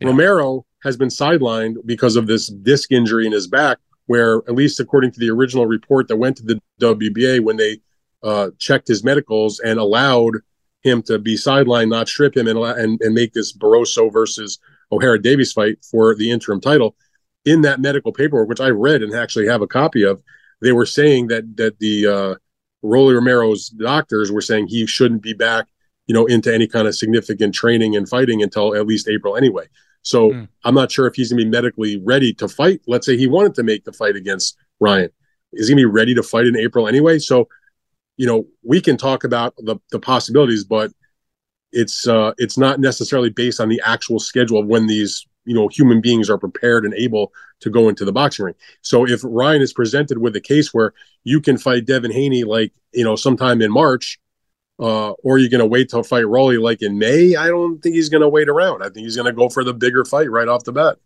Yeah. Romero has been sidelined because of this disc injury in his back, where at least according to the original report that went to the WBA when they uh, checked his medicals and allowed him to be sidelined, not strip him, and and, and make this Barroso versus Ohara Davies fight for the interim title. In that medical paperwork, which I read and actually have a copy of, they were saying that that the uh, Rolly Romero's doctors were saying he shouldn't be back, you know, into any kind of significant training and fighting until at least April anyway. So mm. I'm not sure if he's gonna be medically ready to fight. Let's say he wanted to make the fight against Ryan. Is he gonna be ready to fight in April anyway? So you know, we can talk about the, the possibilities, but it's uh, it's not necessarily based on the actual schedule of when these you know human beings are prepared and able to go into the boxing ring. So if Ryan is presented with a case where you can fight Devin Haney like you know sometime in March, uh, or you're going to wait till fight Rolly like in May, I don't think he's going to wait around. I think he's going to go for the bigger fight right off the bat.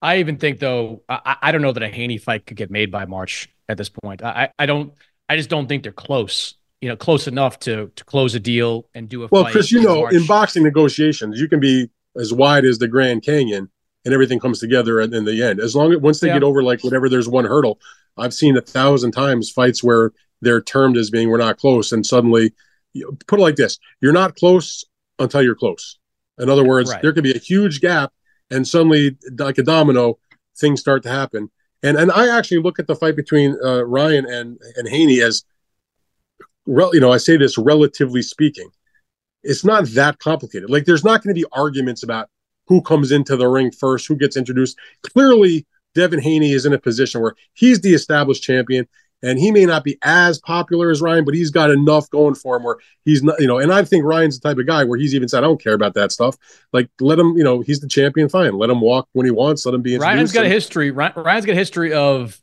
I even think though I, I don't know that a Haney fight could get made by March at this point. I I don't I just don't think they're close you know, close enough to to close a deal and do a well, Chris, you know, March. in boxing negotiations, you can be as wide as the Grand Canyon and everything comes together in, in the end. As long as once they yeah. get over like whatever there's one hurdle, I've seen a thousand times fights where they're termed as being we're not close, and suddenly you put it like this: you're not close until you're close. In other words, right. there could be a huge gap, and suddenly, like a domino, things start to happen. And and I actually look at the fight between uh, Ryan and and Haney as you know, I say this relatively speaking, it's not that complicated. Like, there's not going to be arguments about who comes into the ring first, who gets introduced. Clearly, Devin Haney is in a position where he's the established champion, and he may not be as popular as Ryan, but he's got enough going for him where he's not, you know. And I think Ryan's the type of guy where he's even said, "I don't care about that stuff." Like, let him, you know, he's the champion. Fine, let him walk when he wants. Let him be. Ryan's got a history. Ryan's got a history of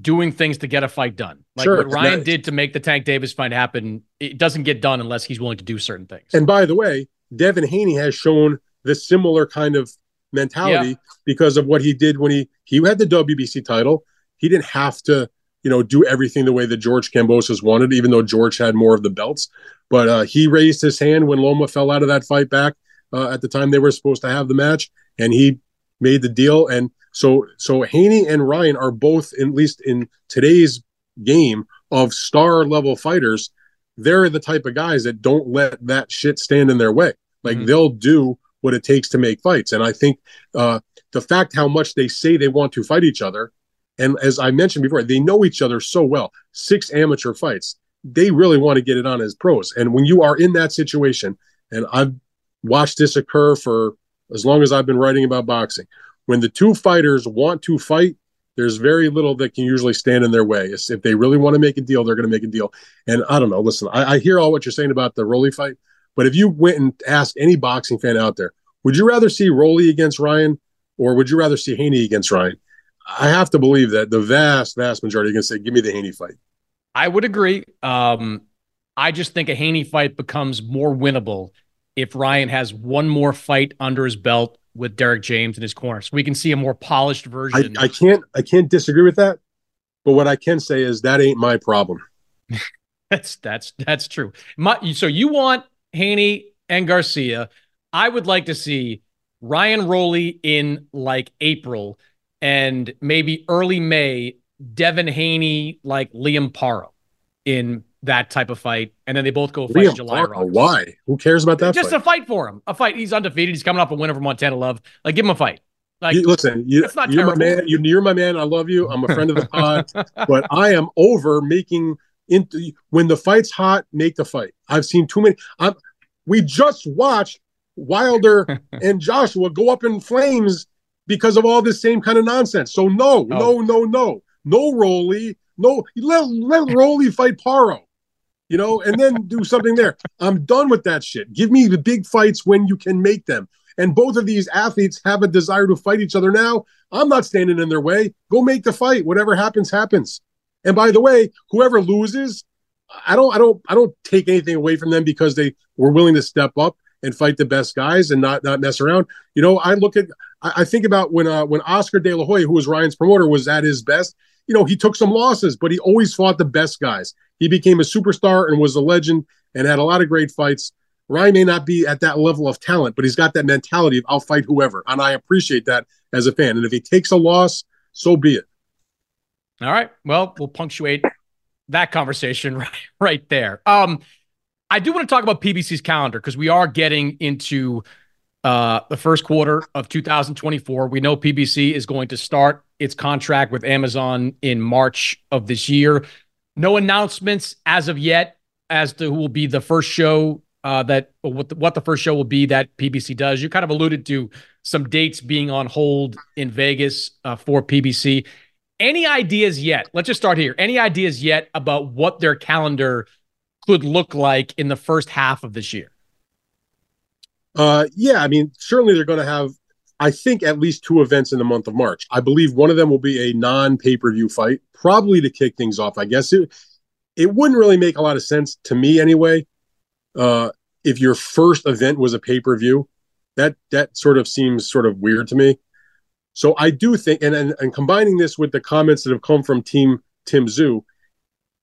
doing things to get a fight done. Like Sure. what Ryan That- did to make the Tank Davis fight happen, it doesn't get done unless he's willing to do certain things. And by the way, Devin Haney has shown the similar kind of mentality Yeah. because of what he did when he he had the WBC title. He didn't have to, you know, do everything the way that George Kambosos wanted, even though George had more of the belts. But uh, he raised his hand when Loma fell out of that fight back uh, at the time they were supposed to have the match, and he made the deal. And so, so Haney and Ryan are both, at least in today's game, of star level fighters. They're the type of guys that don't let that shit stand in their way. Like Mhm. they'll do what it takes to make fights. And I think uh, the fact how much they say they want to fight each other, and as I mentioned before, they know each other so well. Six amateur fights, they really want to get it on as pros. And when you are in that situation, and I've watched this occur for as long as I've been writing about boxing, when the two fighters want to fight, there's very little that can usually stand in their way. If they really want to make a deal, they're going to make a deal. And I don't know. Listen, I, I hear all what you're saying about the Rolly fight, but if you went and asked any boxing fan out there, would you rather see Rolly against Ryan, or would you rather see Haney against Ryan? I have to believe that the vast, vast majority are going to say, "Give me the Haney fight." I would agree. Um, I just think a Haney fight becomes more winnable if Ryan has one more fight under his belt with Derek James in his corner, so we can see a more polished I, version. I can't, I can't disagree with that. But what I can say is that ain't my problem. That's that's that's true. My, so you want Haney and Garcia? I would like to see Ryan Rolly in like April and maybe early May. Devin Haney like Liam Paro in that type of fight, and then they both go fight Liam July. Rockets. why? Who cares about that? Just fight? a fight for him. A fight. He's undefeated. He's coming off a win over Montana Love. Like, give him a fight. Like, You- listen, you, not you're my man. You, you're my man. I love you. I'm a friend of the pod, but I am over making into when the fight's hot. Make the fight. I've seen too many. I'm. We just watched Wilder and Joshua go up in flames because of all this same kind of nonsense. So no, Oh. no, no, no, no, Rolly, no. Let let Rolly fight Paro. You know, and then do something there. I'm done with that shit. Give me the big fights when you can make them. And both of these athletes have a desire to fight each other now. I'm not standing in their way. Go make the fight. Whatever happens, happens. And by the way, whoever loses, I don't, I don't, I don't take anything away from them because they were willing to step up and fight the best guys and not not mess around. You know, I look at, I, I think about when uh, when Oscar De La Hoya, who was Ryan's promoter, was at his best. You know, he took some losses, but he always fought the best guys. He became a superstar and was a legend and had a lot of great fights. Ryan may not be at that level of talent, but he's got that mentality of I'll fight whoever, and I appreciate that as a fan. And if he takes a loss, so be it. All right. Well, we'll punctuate that conversation right, right there. Um, I do want to talk about PBC's calendar because we are getting into uh, the first quarter of 2024. We know PBC is going to start its contract with Amazon in March of this year. No announcements as of yet as to who will be the first show uh, that what the, what the first show will be that PBC does. You kind of alluded to some dates being on hold in Vegas uh, for PBC. Any ideas yet? Let's just start here. Any ideas yet about what their calendar could look like in the first half of this year? Uh, yeah, I mean, certainly they're going to have, I think, at least two events in the month of March. I believe one of them will be a non pay per view fight, probably to kick things off. I guess it it wouldn't really make a lot of sense to me anyway. Uh, if your first event was a pay per view, that that sort of seems sort of weird to me. So I do think, and and, and combining this with the comments that have come from Team Tim Tszyu,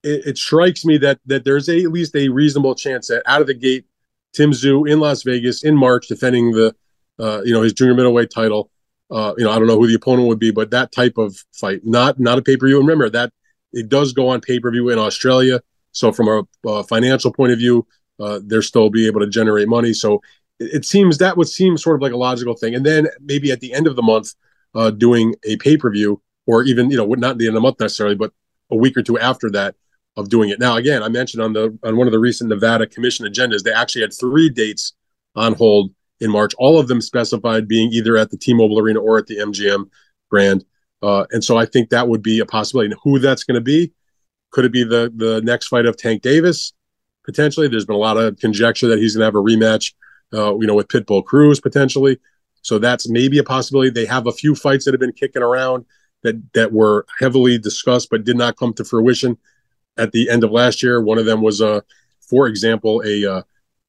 it, it strikes me that that there's a, at least a reasonable chance that out of the gate, Tim Tszyu in Las Vegas in March, defending the, uh, you know, his junior middleweight title. Uh, you know, I don't know who the opponent would be, but that type of fight, not not a pay per view. And remember that it does go on pay per view in Australia. So from a, a financial point of view, uh, they're still be able to generate money. So it, it seems that would seem sort of like a logical thing. And then maybe at the end of the month, uh, doing a pay per view, or even you know, not the end of the month necessarily, but a week or two after that of doing it. Now, again, I mentioned on the on one of the recent Nevada Commission agendas, they actually had three dates on hold in March. All of them specified being either at the T-Mobile Arena or at the MGM Grand. Uh, and so I think that would be a possibility. And who that's going to be? Could it be the the next fight of Tank Davis? Potentially, there's been a lot of conjecture that he's going to have a rematch, uh, you know, with Pitbull Cruz potentially. So that's maybe a possibility. They have a few fights that have been kicking around that that were heavily discussed but did not come to fruition at the end of last year. One of them was a, uh, for example, a uh,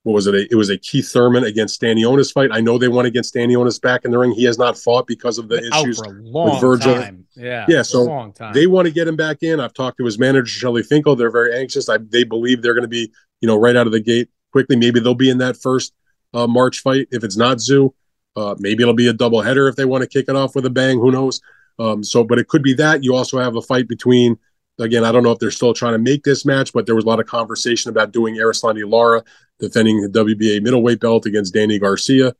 what was it? A, it was a Keith Thurman against Stanionis fight. I know they want to get Stanionis back in the ring. He has not fought because of the issues with Vergil. Time. Yeah, yeah. So they want to get him back in. I've talked to his manager Shelly Finkel. They're very anxious. I, they believe they're going to be, you know, right out of the gate quickly. Maybe they'll be in that first uh, March fight if it's not Tszyu. Uh, maybe it'll be a double header if they want to kick it off with a bang. Who knows? Um, so, but it could be that. You also have a fight between Again, I don't know if they're still trying to make this match, but there was a lot of conversation about doing Erislandy Lara defending the WBA middleweight belt against Danny Garcia.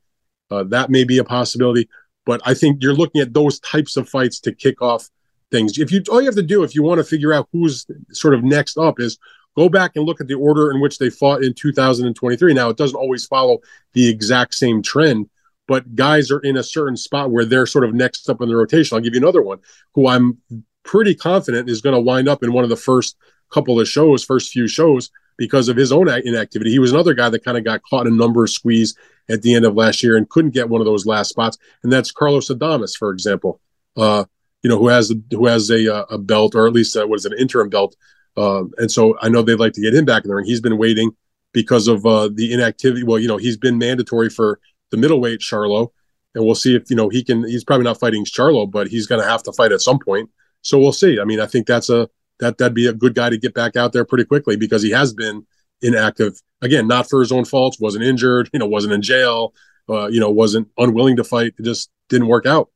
Uh, that may be a possibility, but I think you're looking at those types of fights to kick off things. If you all you have to do if you want to figure out who's sort of next up is go back and look at the order in which they fought in 2023. Now it doesn't always follow the exact same trend, but guys are in a certain spot where they're sort of next up in the rotation. I'll give you another one who I'm pretty confident is going to wind up in one of the first couple of shows, first few shows, because of his own inactivity. He was another guy that kind of got caught in a number of squeeze at the end of last year and couldn't get one of those last spots. And that's Carlos Adames, for example. Uh, you know, who has who has a uh, a belt or at least uh, was an interim belt. Um, and so I know they'd like to get him back in the ring. He's been waiting because of uh, the inactivity. Well, you know, he's been mandatory for the middleweight Charlo, and we'll see if you know he can. He's probably not fighting Charlo, but he's going to have to fight at some point. So we'll see. I mean, I think that's a that that'd be a good guy to get back out there pretty quickly because he has been inactive again, not for his own faults. wasn't injured, you know, wasn't in jail, uh, you know, wasn't unwilling to fight. It just didn't work out.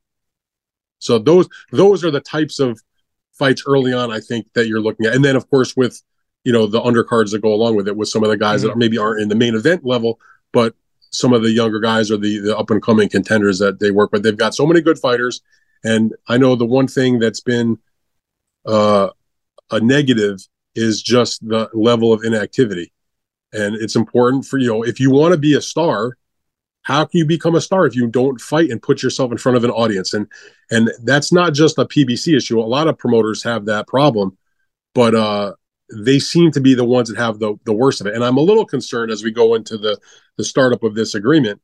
So those those are the types of fights early on. I think that you're looking at, and then of course with you know the undercards that go along with it, with some of the guys mm-hmm. that maybe aren't in the main event level, but some of the younger guys or the, the up and coming contenders that they work with. They've got so many good fighters and I know the one thing that's been uh, a negative is just the level of inactivity. And it's important for you know if you want to be a star, how can you become a star if you don't fight and put yourself in front of an audience? And and that's not just a PBC issue. A lot of promoters have that problem, but uh, they seem to be the ones that have the the worst of it. And I'm a little concerned as we go into the the startup of this agreement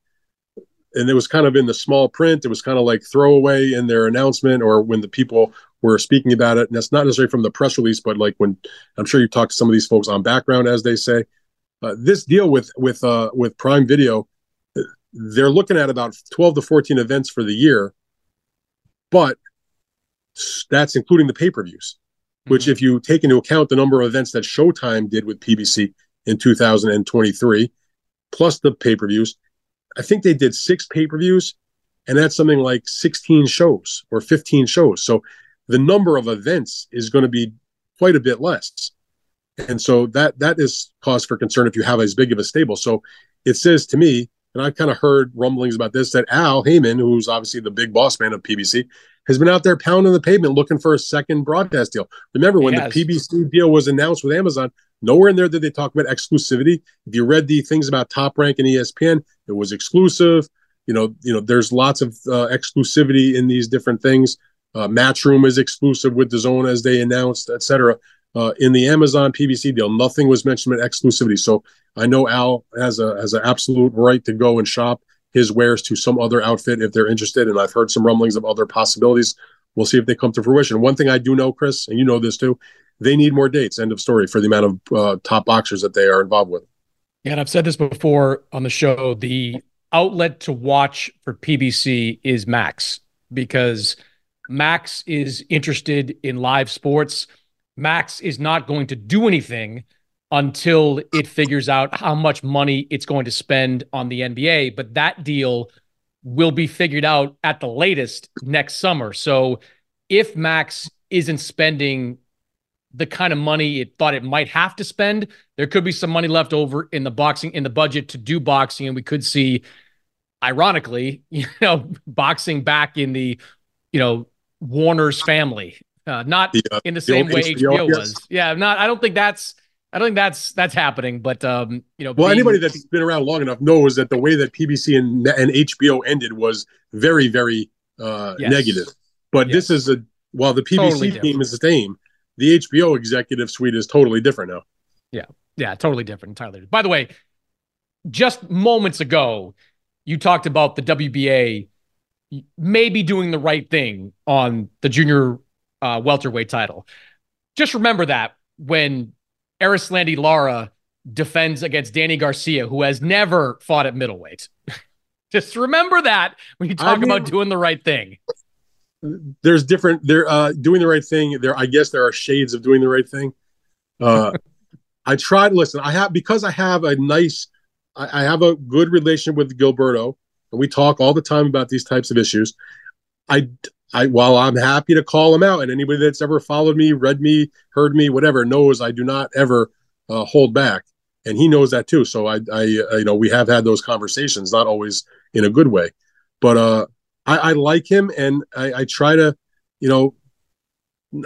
and it was kind of in the small print. It was kind of like throwaway in their announcement or when the people were speaking about it. And that's not necessarily from the press release, but like when I'm sure you talked to some of these folks on background, as they say. Uh, this deal with with uh, with Prime Video, they're looking at about 12 to 14 events for the year, but that's including the pay per views. Which, if you take into account the number of events that Showtime did with PBC in 2023, plus the pay per views, I think they did six pay per views, and that's something like 16 shows or 15 shows. So the number of events is going to be quite a bit less. And so that that is cause for concern if you have as big of a stable. So it says to me, and I've kind of heard rumblings about this, that Al Haymon, who's obviously the big boss man of PBC, has been out there pounding the pavement looking for a second broadcast deal. Remember when the PBC deal was announced with Amazon, nowhere in there did they talk about exclusivity. If you read the things about Top Rank and ESPN, it was exclusive. You know, you know, there's lots of uh, exclusivity in these different things. Uh, Matchroom is exclusive with the Zone as they announced, etc. Uh, in the Amazon PBC deal, nothing was mentioned about exclusivity. So I know Al has a has an absolute right to go and shop his wares to some other outfit if they're interested. And I've heard some rumblings of other possibilities. We'll see if they come to fruition. One thing I do know, Chris, and you know this too, they need more dates. End of story for the amount of uh, top boxers that they are involved with. Yeah, and I've said this before on the show. The outlet to watch for PBC is Max because Max is interested in live sports. Max is not going to do anything until it figures out how much money it's going to spend on the NBA. But that deal will be figured out at the latest next summer. So if Max isn't spending the kind of money it thought it might have to spend, there could be some money left over in the boxing in the budget to do boxing, and we could see, ironically, you know, boxing back in the, you know, Warner's family, uh, not uh, in the same way HBO, HBO was. Yeah, not. I don't think that's I don't think that's that's happening, but um, you know, well, being, anybody that's been around long enough knows that the way that PBC and, and HBO ended was very, very uh, yes. negative. But yes. this is a while the PBC totally team is the same, the HBO executive suite is totally different now. Yeah, yeah, totally different entirely. By the way, just moments ago, you talked about the WBA maybe doing the right thing on the junior uh, welterweight title. Just remember that when Erislandy Lara defends against Danny Garcia, who has never fought at middleweight. Just remember that when you talk I mean, about doing the right thing. There's different. They're uh, doing the right thing. There, I guess there are shades of doing the right thing. Uh, I tried. Listen, I have because I have a nice, I, I have a good relationship with Gilberto, and we talk all the time about these types of issues. I, I, while I'm happy to call him out, and anybody that's ever followed me, read me, heard me, whatever, knows I do not ever uh, hold back, and he knows that too. So I, I, you know, we have had those conversations, not always in a good way, but uh, I, I like him, and I, I try to, you know,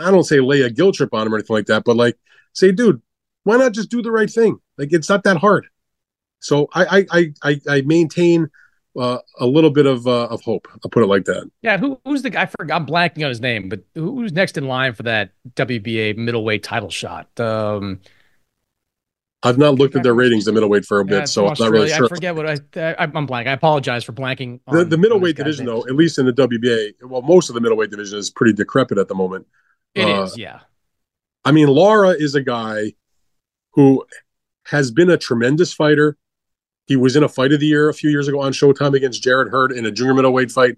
I don't say lay a guilt trip on him or anything like that, but like say, dude, why not just do the right thing? Like it's not that hard. So I I I I maintain uh, a little bit of uh, of hope. I'll put it like that. Yeah, who, who's the guy? I forgot. I'm blanking on his name, but who's next in line for that WBA middleweight title shot? Um, I've not looked at their ratings in middleweight for a bit, yeah, so I'm not really sure. I forget what I, I am blank. I apologize for blanking. the, the middleweight division, though, at least in the WBA, well, most of the middleweight division is pretty decrepit at the moment. It uh, is, yeah. I mean, Lara is a guy who has been a tremendous fighter. He was in a fight of the year a few years ago on Showtime against Jarrett Hurd in a junior middleweight fight.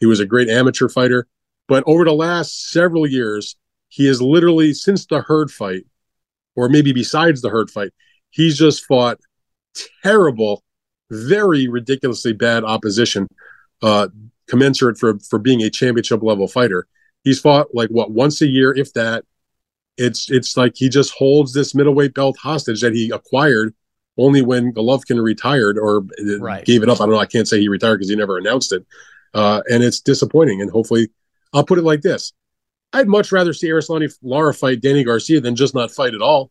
He was a great amateur fighter. But over the last several years, he has literally, since the Hurd fight, or maybe besides the Hurd fight, he's just fought terrible, very ridiculously bad opposition, uh, commensurate for, for being a championship level fighter. He's fought like what once a year, if that, it's it's like he just holds this middleweight belt hostage that he acquired only when Golovkin retired or right. gave it up. I don't know. I can't say he retired because he never announced it, uh, and it's disappointing. And hopefully, I'll put it like this: I'd much rather see Erislandy Lara fight Danny Garcia than just not fight at all.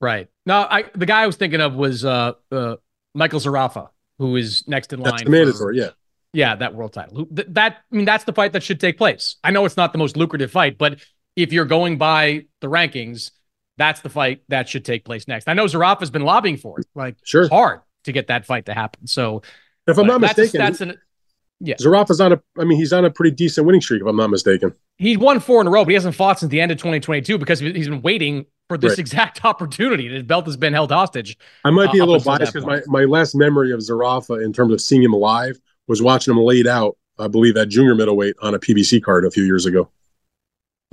Right. Now, I the guy I was thinking of was uh, uh, Michael Zerafa, who is next in line. That's the mandatory, yeah. Yeah, that world title. That I mean, that's the fight that should take place. I know it's not the most lucrative fight, but if you're going by the rankings, that's the fight that should take place next. I know Zaraf has been lobbying for it, like sure. It's hard to get that fight to happen. So, if I'm not that's mistaken, that's an yeah. Zaraf is on a. I mean, he's on a pretty decent winning streak, if I'm not mistaken. He's won four in a row, but he hasn't fought since the end of 2022 because he's been waiting for this right. exact opportunity. His belt has been held hostage. I might be uh, a little biased because my, my last memory of Zerafa in terms of seeing him live was watching him laid out. I believe at junior middleweight on a PBC card a few years ago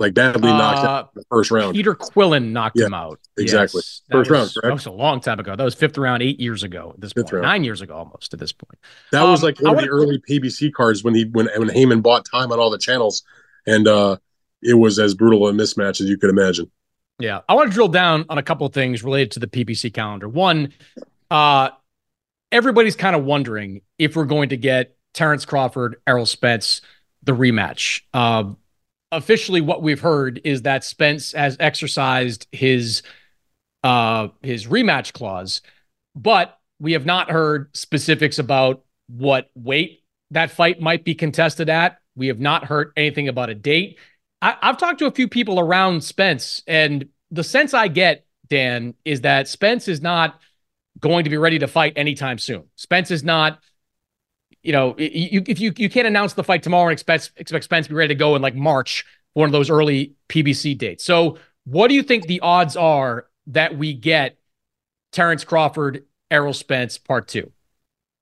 like badly knocked uh, out the first round. Peter Quillin knocked yeah, him out. Exactly. Yes, first was, round, correct? That was a long time ago. That was fifth round, eight years ago at this fifth point. Round. Nine years ago almost at this point. That um, was like one of the early PBC cards when he when when Haymon bought time on all the channels. And uh it was as brutal a mismatch as you could imagine. Yeah. I want to drill down on a couple of things related to the PBC calendar. One, uh everybody's kind of wondering if we're going to get Terrence Crawford, Errol Spence, the rematch. Uh, officially what we've heard is that Spence has exercised his uh his rematch clause, but we have not heard specifics about what weight that fight might be contested at. We have not heard anything about a date. I, I've talked to a few people around Spence, and the sense I get, Dan, is that Spence is not going to be ready to fight anytime soon. Spence is not you know, you, if you you can't announce the fight tomorrow and expect expect Spence to be ready to go in like March, one of those early PBC dates. So, what do you think the odds are that we get Terrence Crawford, Errol Spence, part two?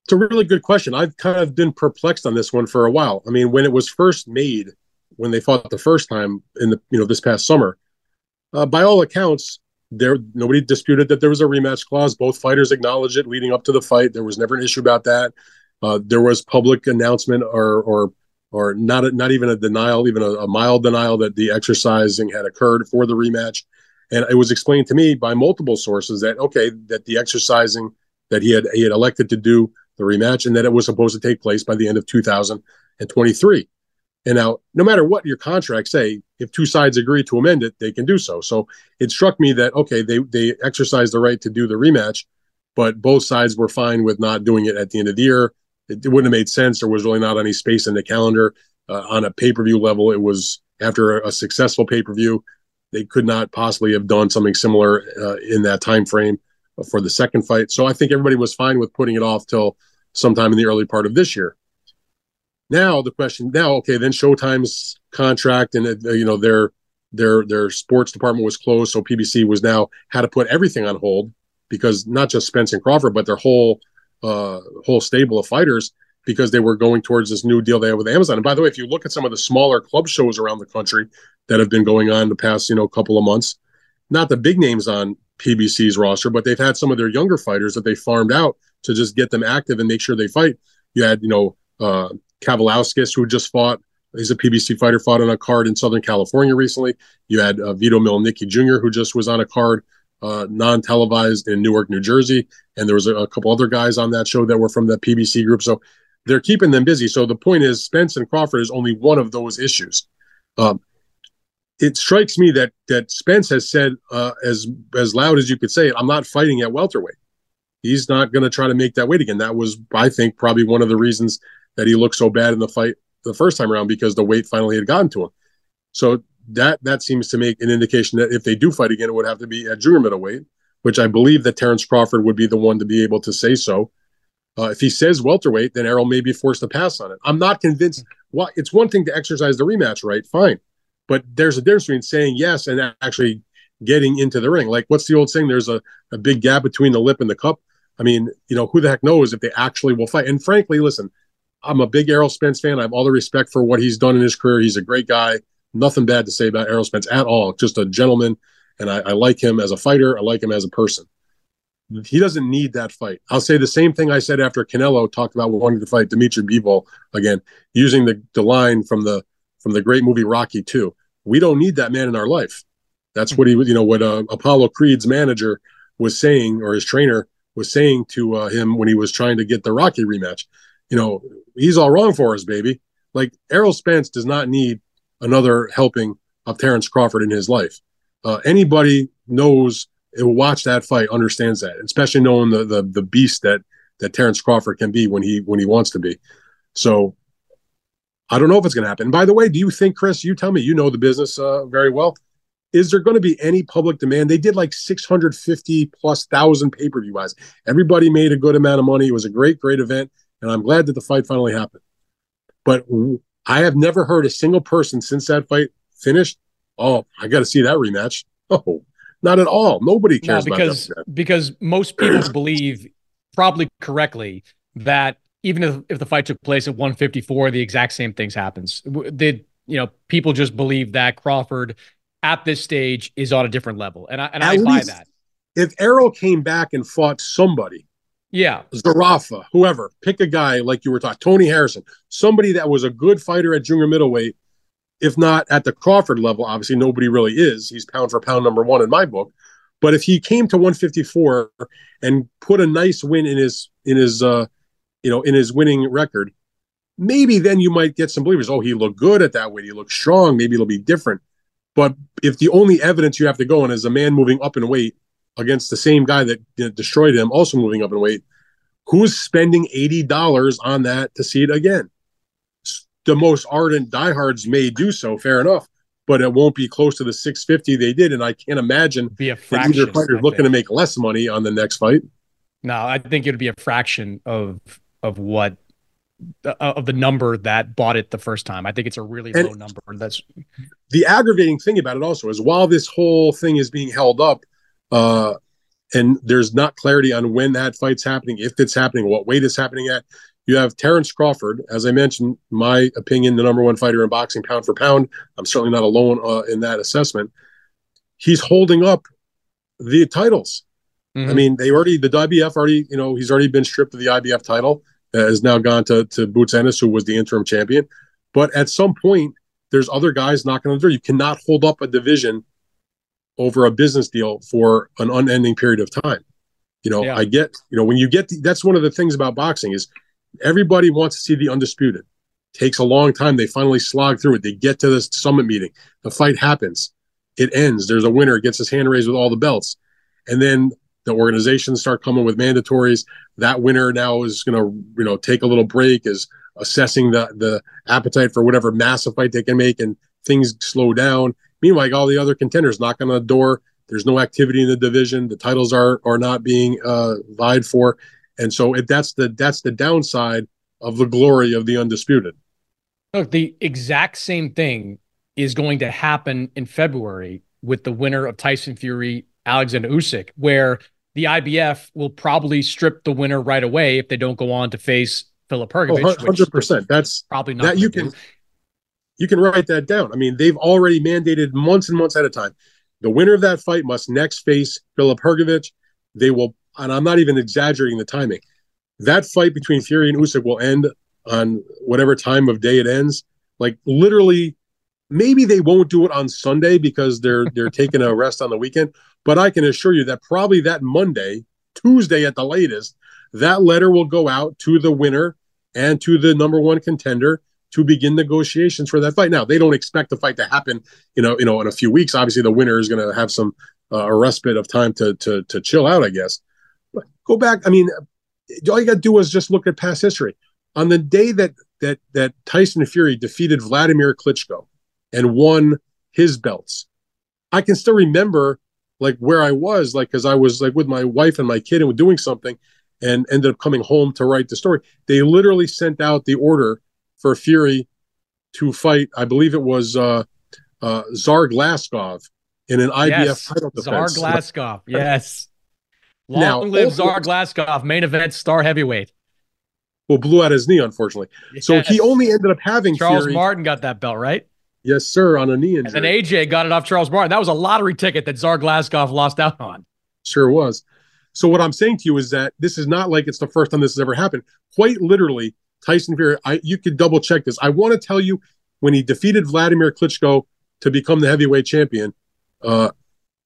It's a really good question. I've kind of been perplexed on this one for a while. I mean, when it was first made, when they fought the first time in the you know this past summer, uh, by all accounts, there nobody disputed that there was a rematch clause. Both fighters acknowledged it leading up to the fight. There was never an issue about that. Uh, there was public announcement or or or not a, not even a denial, even a, a, mild denial that the exercising had occurred for the rematch. And it was explained to me by multiple sources that okay, that the exercising that he had he had elected to do the rematch and that it was supposed to take place by the end of 2023. And now, no matter what your contracts say, if two sides agree to amend it, they can do so. So it struck me that okay, they they exercised the right to do the rematch, but both sides were fine with not doing it at the end of the year. It, it wouldn't have made sense. There was really not any space in the calendar uh, on a pay per view level. It was after a, a successful pay per view, they could not possibly have done something similar uh, in that time frame for the second fight. So I think everybody was fine with putting it off till sometime in the early part of this year. Now the question now, okay, then Showtime's contract and uh, you know their their their sports department was closed, so PBC was now had to put everything on hold because not just Spence and Crawford, but their whole uh, whole stable of fighters because they were going towards this new deal they have with Amazon. And by the way, if you look at some of the smaller club shows around the country that have been going on the past, you know, couple of months, not the big names on PBC's roster, but they've had some of their younger fighters that they farmed out to just get them active and make sure they fight. You had, you know, uh, Kavaliauskas, who just fought. He's a PBC fighter, fought on a card in Southern California recently. You had uh, Vito Mielnicki Jr., who just was on a card uh, non-televised in Newark, New Jersey, and there was a, a, couple other guys on that show that were from the PBC group. So they're keeping them busy. So the point is, Spence and Crawford is only one of those issues. Um, it strikes me that that Spence has said uh, as as loud as you could say it, I'm not fighting at welterweight. He's not going to try to make that weight again. That was, I think, probably one of the reasons that he looked so bad in the fight the first time around because the weight finally had gotten to him. So that that seems to make an indication that if they do fight again, it would have to be at junior middleweight, which I believe that Terrence Crawford would be the one to be able to say so. Uh, if he says welterweight, then Errol may be forced to pass on it. I'm not convinced. It's one thing to exercise the rematch right, fine, but there's a difference between saying yes and actually getting into the ring. Like, what's the old saying? There's a, a big gap between the lip and the cup. I mean, you know, who the heck knows if they actually will fight? And frankly, listen, I'm a big Errol Spence fan. I have all the respect for what he's done in his career. He's a great guy. Nothing bad to say about Errol Spence at all. Just a gentleman, and I, I like him as a fighter. I like him as a person. He doesn't need that fight. I'll say the same thing I said after Canelo talked about wanting to fight Dmitry Bivol again, using the, the line from the from the great movie Rocky 2. We don't need that man in our life. That's what he, you know, what uh, Apollo Creed's manager was saying, or his trainer was saying to uh, him when he was trying to get the Rocky rematch. You know, he's all wrong for us, baby. Like Errol Spence does not need another helping of Terrence Crawford in his life. Uh, anybody knows who watch that fight understands that, especially knowing the the the beast that that Terrence Crawford can be when he when he wants to be. So I don't know if it's going to happen. And by the way, do you think, Chris? You tell me. You know the business uh, very well. Is there going to be any public demand? They did like 650 plus thousand pay per view buys. Everybody made a good amount of money. It was a great, great event, and I'm glad that the fight finally happened. But I have never heard a single person since that fight finished. Oh, I got to see that rematch. Oh, not at all. Nobody cares no, because because most people believe, probably correctly, that even if, if the fight took place at 154, the exact same things happens. Did you know people just believe that Crawford at this stage is on a different level, and I and at I buy that. If Errol came back and fought somebody yeah. Zerafa, whoever, pick a guy like you were talking, Tony Harrison, somebody that was a good fighter at junior middleweight, if not at the Crawford level. Obviously, nobody really is. He's pound for pound number one in my book. But if he came to 154 and put a nice win in his in his uh you know in his winning record, maybe then you might get some believers. Oh, he looked good at that weight. He looked strong. Maybe it'll be different. But if the only evidence you have to go on is a man moving up in weight against the same guy that you know, destroyed him, also moving up in weight. Who's spending eighty dollars on that to see it again? The most ardent diehards may do so, fair enough, but it won't be close to the six fifty they did, and I can't imagine be a fraction, either fighter looking to make less money on the next fight. No, I think it would be a fraction of of what uh, of the number that bought it the first time. I think it's a really and low number. That's the aggravating thing about it. Also, is while this whole thing is being held up, uh, and there's not clarity on when that fight's happening, if it's happening, what weight it's happening at. You have Terrence Crawford, as I mentioned, my opinion, the number one fighter in boxing, pound for pound. I'm certainly not alone uh, in that assessment. He's holding up the titles. Mm-hmm. I mean, they already the IBF already, you know, he's already been stripped of the IBF title. Uh, has now gone to to Boots Ennis, who was the interim champion. But at some point, there's other guys knocking on the door. You cannot hold up a division over a business deal for an unending period of time. You know, yeah. I get, you know, when you get the, that's one of the things about boxing is everybody wants to see the undisputed. Takes a long time. They finally slog through it. They get to this summit meeting. The fight happens. It ends. There's a winner, gets his hand raised with all the belts. And then the organizations start coming with mandatories. That winner now is going to, you know, take a little break, is assessing the the appetite for whatever massive fight they can make, and things slow down. Meanwhile, all the other contenders knock on the door. There's no activity in the division. The titles are are not being uh, vied for, and so it, that's the that's the downside of the glory of the undisputed. Look, the exact same thing is going to happen in February with the winner of Tyson Fury, Alexander Usyk, where the IBF will probably strip the winner right away if they don't go on to face Filip Hrgovic. Oh, percent. That's probably not that you can. You can write that down. I mean, they've already mandated months and months at a time. The winner of that fight must next face Filip Hrgovic. They will, and I'm not even exaggerating the timing. That fight between Fury and Usyk will end on whatever time of day it ends. Like literally, maybe they won't do it on Sunday because they're they're taking a rest on the weekend. But I can assure you that probably that Monday, Tuesday at the latest, that letter will go out to the winner and to the number one contender to begin negotiations for that fight. Now they don't expect the fight to happen, you know, you know, in a few weeks. Obviously, the winner is going to have some uh, a respite of time to to to chill out, I guess. But go back. I mean, all you got to do is just look at past history. On the day that that that Tyson Fury defeated Vladimir Klitschko and won his belts, I can still remember like where I was, like because I was like with my wife and my kid and doing something, and ended up coming home to write the story. They literally sent out the order for Fury to fight. I believe it was uh, uh, Tsar Glazkov in an IBF yes. title defense. Tsar Glazkov, yes. Long now, live Tsar Glazkov, main event star heavyweight. Well, blew out his knee, unfortunately. Yes. So he only ended up having Charles Fury. Martin got that belt, right? Yes, sir, on a knee injury. And then AJ got it off Charles Martin. That was a lottery ticket that Tsar Glazkov lost out on. Sure was. So what I'm saying to you is that this is not like it's the first time this has ever happened. Quite literally, Tyson Fury, I you could double check this. I want to tell you when he defeated Vladimir Klitschko to become the heavyweight champion, uh,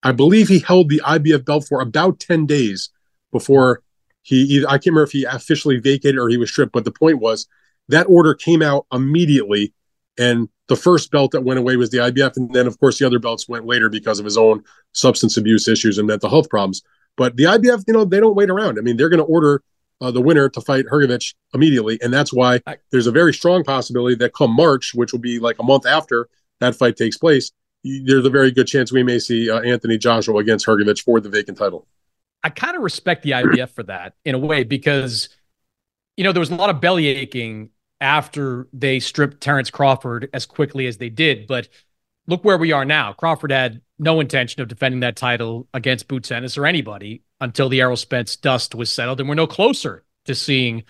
I believe he held the IBF belt for about 10 days before he I can't remember if he officially vacated or he was stripped, but the point was that order came out immediately. And the first belt that went away was the IBF. And then, of course, the other belts went later because of his own substance abuse issues and mental health problems. But the IBF, you know, they don't wait around. I mean, they're going to order uh, the winner to fight Hrgovic immediately, and that's why there's a very strong possibility that come March, which will be like a month after that fight takes place, there's a very good chance we may see uh, Anthony Joshua against Hrgovic for the vacant title. I kind of respect the IBF for that in a way because, you know, there was a lot of belly aching after they stripped Terrence Crawford as quickly as they did, but look where we are now. Crawford had no intention of defending that title against Boots Ennis or anybody until the Errol Spence dust was settled, and we're no closer to seeing,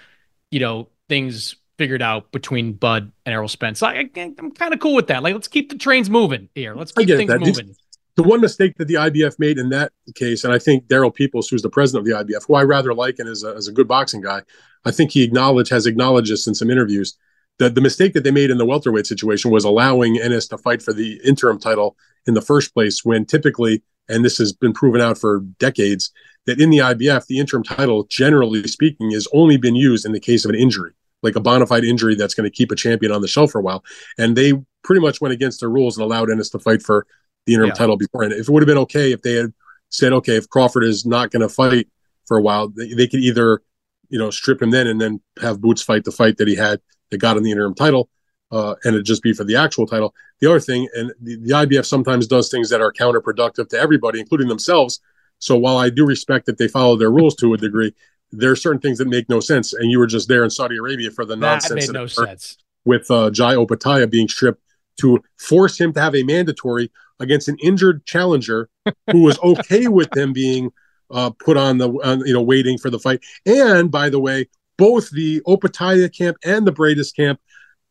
you know, things figured out between Bud and Errol Spence. I, am kind of cool with that. Like, let's keep the trains moving here. Let's keep things that. moving. The one mistake that the IBF made in that case, and I think Daryl Peoples, who's the president of the IBF, who I rather like and is a, is a good boxing guy, I think he acknowledged has acknowledged this in some interviews the, the mistake that they made in the welterweight situation was allowing Ennis to fight for the interim title in the first place when typically, and this has been proven out for decades, that in the IBF, the interim title, generally speaking, has only been used in the case of an injury, like a bona fide injury that's going to keep a champion on the shelf for a while. And they pretty much went against their rules and allowed Ennis to fight for the interim yeah. title before. And if it would have been okay if they had said, okay, if Crawford is not going to fight for a while, they, they could either, you know, strip him then and then have Boots fight the fight that he had that got in the interim title, uh, and it just be for the actual title. The other thing, and the, the IBF sometimes does things that are counterproductive to everybody, including themselves. So while I do respect that they follow their rules to a degree, there are certain things that make no sense. And you were just there in Saudi Arabia for the nonsense. That made no sense. With uh, Jai Opetaia being stripped to force him to have a mandatory against an injured challenger who was okay with him being uh, put on the, uh, you know, waiting for the fight. And by the way, both the Opetaia camp and the Briedis camp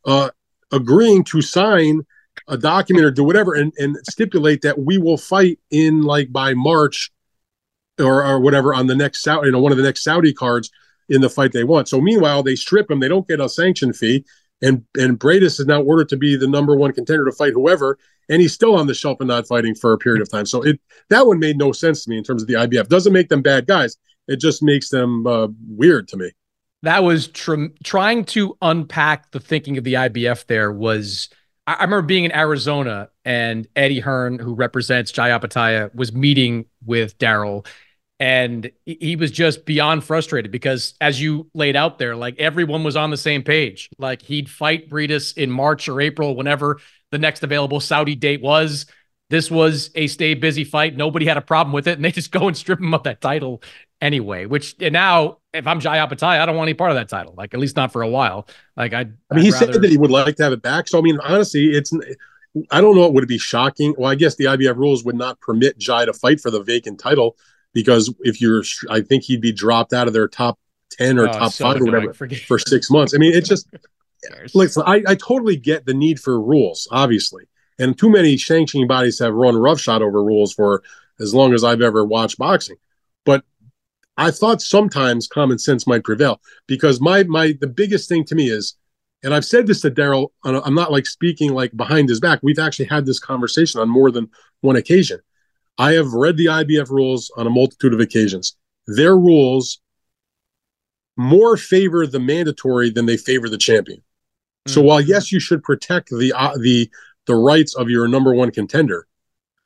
uh, agreeing to sign a document or do whatever and, and stipulate that we will fight in like by March or, or whatever on the next Saudi, you know, one of the next Saudi cards in the fight they want. So meanwhile, they strip him. They don't get a sanction fee. And and Briedis is now ordered to be the number one contender to fight whoever, and he's still on the shelf and not fighting for a period of time. So it that one made no sense to me in terms of the IBF. Doesn't make them bad guys. It just makes them uh, weird to me that was tr- trying to unpack the thinking of the IBF. There was, I, I remember being in Arizona and Eddie Hearn, who represents Jai Opetaia, was meeting with Daryl, and he was just beyond frustrated because, as you laid out there, like everyone was on the same page. Like he'd fight Briedis in March or April, whenever the next available Saudi date was. This was a stay busy fight. Nobody had a problem with it, and they just go and strip him of that title anyway. Which and now, if I'm Jai Opetaia, I don't want any part of that title. Like at least not for a while. Like I. I mean, he rather... said that he would like to have it back. So I mean, honestly, it's I don't know. It would be shocking? Well, I guess the IBF rules would not permit Jai to fight for the vacant title because if you're, I think he'd be dropped out of their top ten or oh, top so five or whatever for six months. I mean, it just listen. I, I totally get the need for rules, obviously, and too many sanctioning bodies have run roughshod over rules for as long as I've ever watched boxing. But I thought sometimes common sense might prevail because my my the biggest thing to me is and I've said this to Daryl. I'm not like speaking like behind his back. We've actually had this conversation on more than one occasion. I have read the IBF rules on a multitude of occasions. Their rules more favor the mandatory than they favor the champion. Mm-hmm. So hmm. while yes, you should protect the uh, the the rights of your number one contender,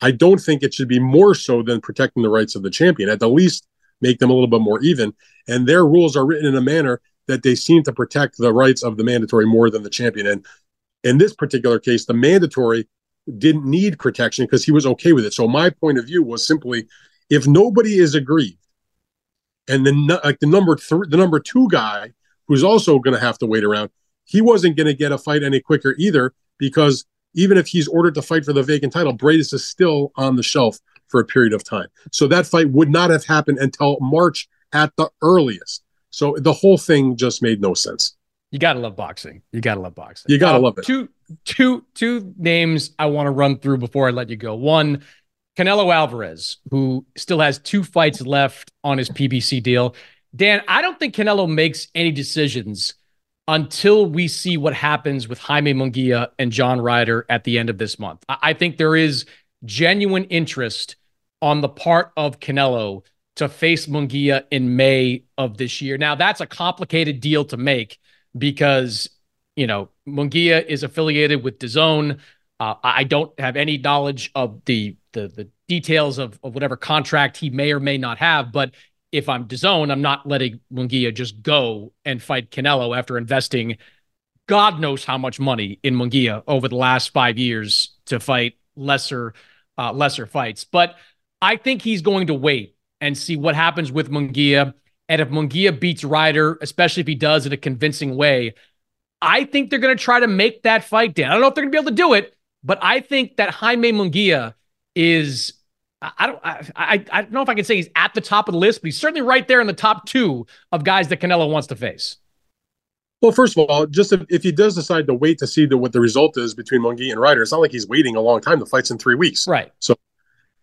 I don't think it should be more so than protecting the rights of the champion. At the least, make them a little bit more even. And their rules are written in a manner that they seem to protect the rights of the mandatory more than the champion. And in this particular case, the mandatory didn't need protection because he was okay with it. So my point of view was simply, if nobody is aggrieved, and then like the number three, the number two guy who's also going to have to wait around, he wasn't going to get a fight any quicker either because even if he's ordered to fight for the vacant title, Briedis is still on the shelf for a period of time. So that fight would not have happened until March at the earliest. So the whole thing just made no sense. You gotta love boxing. You gotta love boxing. You gotta love it. Two, two, two names I want to run through before I let you go. One, Canelo Alvarez, who still has two fights left on his PBC deal. Dan, I don't think Canelo makes any decisions until we see what happens with Jaime Munguia and John Ryder at the end of this month. I, think there is genuine interest on the part of Canelo to face Munguia in May of this year. Now, that's a complicated deal to make because, you know, Munguia is affiliated with DAZN. Uh, I don't have any knowledge of the the, the details of, of whatever contract he may or may not have, but if I'm DAZN, I'm not letting Munguia just go and fight Canelo after investing God knows how much money in Munguia over the last five years to fight lesser uh, lesser fights. But I think he's going to wait and see what happens with Munguia. And if Munguia beats Ryder, especially if he does in a convincing way, I think they're going to try to make that fight down. I don't know if they're going to be able to do it, but I think that Jaime Munguia is. I don't. I, I, I don't know if I can say he's at the top of the list, but he's certainly right there in the top two of guys that Canelo wants to face. Well, first of all, just if, if he does decide to wait to see the, what the result is between Munguia and Ryder, it's not like he's waiting a long time. The fight's in three weeks, right? So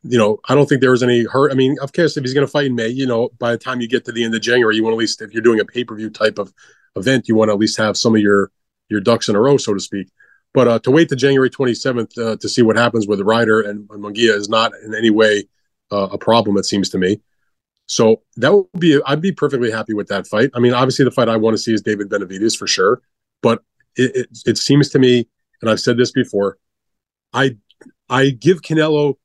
you know, I don't think there was any hurt. I mean, of course, if he's going to fight in May, you know, by the time you get to the end of January, you want at least, if you're doing a pay per view type of event, you want to at least have some of your your ducks in a row, so to speak. But uh, to wait to January 27th uh, to see what happens with Ryder and, and is not in any way uh, a problem. It seems to me. So that would be, I'd be perfectly happy with that fight. I mean, obviously, the fight I want to see is David Benavidez for sure. But it, it, it seems to me, and I've said this before, I I give Canelo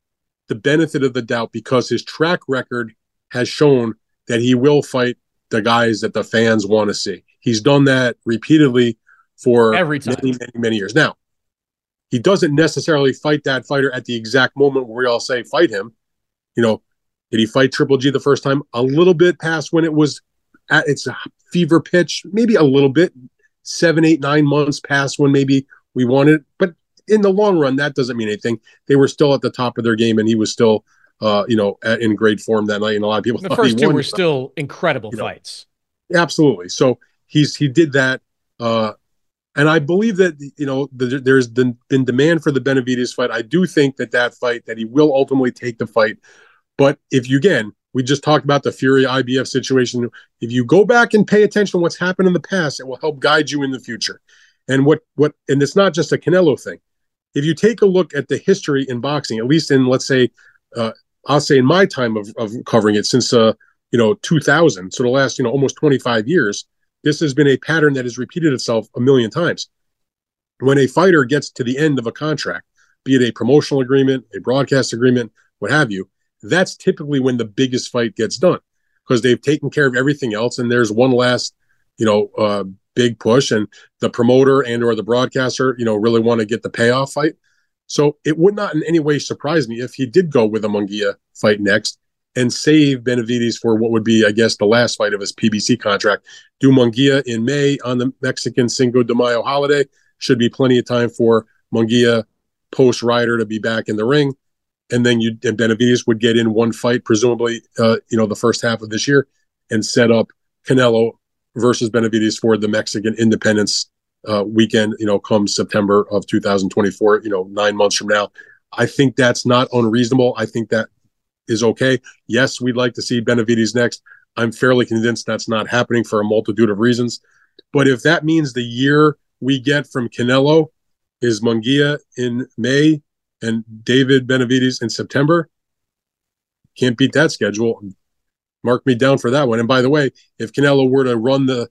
the benefit of the doubt because his track record has shown that he will fight the guys that the fans want to see. He's done that repeatedly for Every time. many, many, many years. Now, he doesn't necessarily fight that fighter at the exact moment where we all say fight him. You know, did he fight Triple G the first time? A little bit past when it was at its fever pitch, maybe a little bit, seven, eight, nine months past when maybe we wanted, but in the long run, that doesn't mean anything. They were still at the top of their game, and he was still, uh, you know, in great form that night. And a lot of people the first two were still incredible you fights. Know. Absolutely. So he's he did that, uh, and I believe that you know the, there's been, been demand for the Benavidez fight. I do think that that fight that he will ultimately take the fight, but if you again. We just talked about the Fury IBF situation. If you go back and pay attention to what's happened in the past, it will help guide you in the future. And what what and it's not just a Canelo thing if you take a look at the history in boxing, at least in let's say, uh, I'll say in my time of, of covering it since uh, you know 2000, so the last you know almost 25 years, this has been a pattern that has repeated itself a million times. When a fighter gets to the end of a contract, be it a promotional agreement, a broadcast agreement, what have you, that's typically when the biggest fight gets done because they've taken care of everything else, and there's one last, you know, uh, big push and the promoter and or the broadcaster you know really want to get the payoff fight so it would not in any way surprise me if he did go with a Munguia fight next and save Benavidez for what would be, I guess, the last fight of his PBC contract. Do Munguia in May on the Mexican Cinco de Mayo holiday. Should be plenty of time for Munguia post Ryder to be back in the ring, and then you and Benavidez would get in one fight, presumably, uh, you know, the first half of this year, and set up Canelo versus Benavidez for the Mexican Independence uh, weekend. You know, come September of 2024. You know, nine months from now. I think that's not unreasonable. I think that is okay. Yes, we'd like to see Benavidez next. I'm fairly convinced that's not happening for a multitude of reasons. But if that means the year we get from Canelo is Munguia in May and David Benavidez in September, can't beat that schedule. Mark me down for that one. And by the way, if Canelo were to run the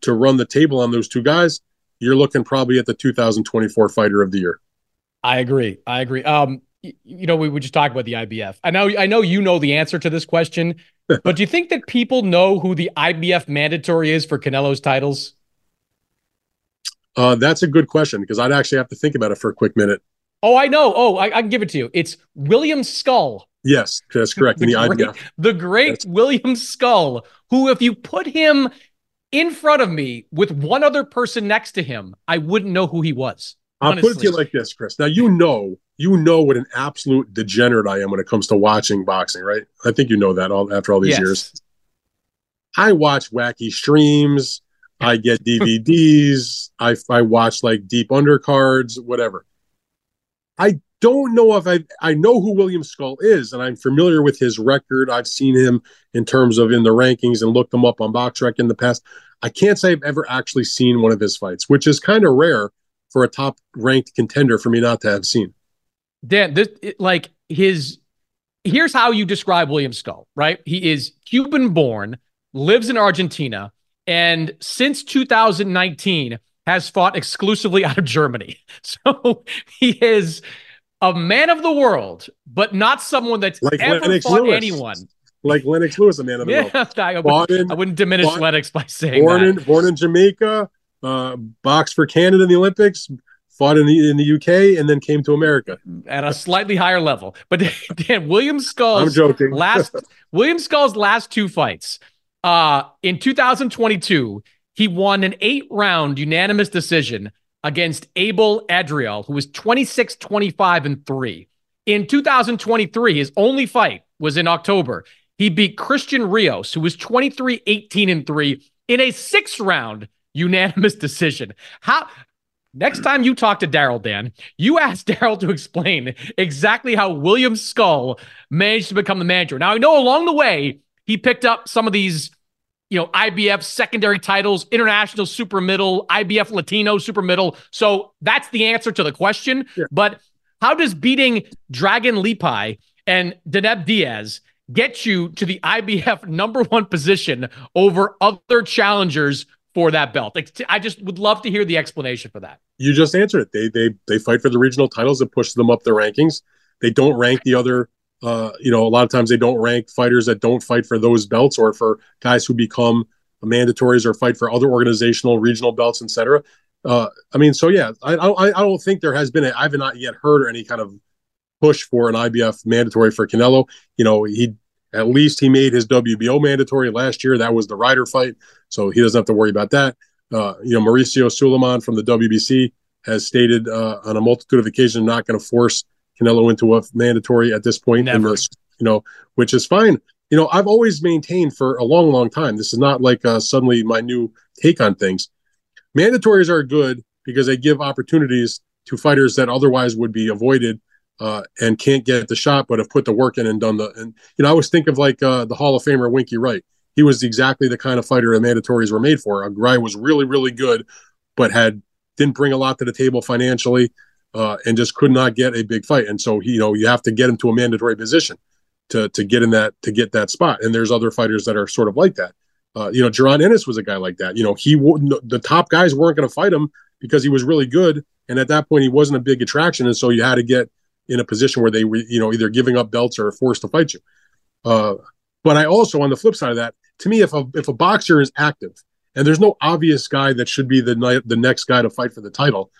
to run the table on those two guys, you're looking probably at the 2024 fighter of the year. I agree. I agree. Um, you know, we would just talk about the IBF. I know, I know you know the answer to this question, but do you think that people know who the IBF mandatory is for Canelo's titles? Uh, that's a good question because I'd actually have to think about it for a quick minute. Oh, I know. Oh, I, I can give it to you. It's William Scull. Yes, that's correct. the, the great, IBF. The great yes. William Scull, who, if you put him in front of me with one other person next to him, I wouldn't know who he was. I'll put it to you like this, Chris. Now you know, you know what an absolute degenerate I am when it comes to watching boxing, right? I think you know that all after all these yes. years. I watch wacky streams. I get DVDs. I I watch like deep undercards, whatever. I don't know if I I know who William Scull is, and I'm familiar with his record. I've seen him in terms of in the rankings and looked him up on BoxRec in the past. I can't say I've ever actually seen one of his fights, which is kind of rare for a top ranked contender for me not to have seen. Dan, this like his here's how you describe William Scull, right? He is Cuban born, lives in Argentina, and since 2019 has fought exclusively out of Germany. So he is a man of the world, but not someone that's like ever Lennox fought Lewis. anyone. Like Lennox Lewis, a man of the yeah, world. I, would, in, I wouldn't diminish Lennox by saying born that. In, born in Jamaica, uh, boxed for Canada in the Olympics, fought in the in the UK, and then came to America at a slightly higher level. But Dan William Scull's I'm joking. last William Scull's last two fights. Uh, in 2022, he won an eight round unanimous decision against Abel Adriel, who was 26 25 and 3. In 2023, his only fight was in October. He beat Christian Rios, who was 23 18 and 3 in a six round unanimous decision. How next time you talk to Daryl, Dan, you ask Daryl to explain exactly how William Scull managed to become the manager. Now I know along the way he picked up some of these, you know, IBF secondary titles, international super middle, IBF Latino super middle. So that's the answer to the question. Yeah. But how does beating Dragan Lepei and Deneb Diaz get you to the IBF number one position over other challengers for that belt? I just would love to hear the explanation for that. You just answered it. They they they fight for the regional titles that push them up the rankings. They don't rank the other. Uh, you know, a lot of times they don't rank fighters that don't fight for those belts or for guys who become mandatories or fight for other organizational regional belts, etc. Uh, I mean, so yeah, I, I I don't think there has been a I've not yet heard any kind of push for an IBF mandatory for Canelo. You know, he at least he made his WBO mandatory last year. That was the Ryder fight, so he doesn't have to worry about that. Uh, you know, Mauricio Sulaiman from the WBC has stated uh, on a multitude of occasions not going to force Canelo into a mandatory at this point. Never. This, you know, which is fine. You know, I've always maintained for a long, long time. This is not like uh, suddenly my new take on things. Mandatories are good because they give opportunities to fighters that otherwise would be avoided uh, and can't get the shot, but have put the work in and done the. And you know, I always think of like uh, the Hall of Famer Winky Wright. He was exactly the kind of fighter the mandatories were made for. Guy was really, really good, but had didn't bring a lot to the table financially, uh, and just could not get a big fight. And so, he, you know, you have to get him to a mandatory position to to get in that to get that spot. And there's other fighters that are sort of like that. Uh, you know, Jaron Ennis was a guy like that. You know, he. The top guys weren't going to fight him because he was really good, and at that point, he wasn't a big attraction. And so, you had to get in a position where they were, you know, either giving up belts or forced to fight you. Uh, but I also, on the flip side of that, to me, if a if a boxer is active and there's no obvious guy that should be the the next guy to fight for the title,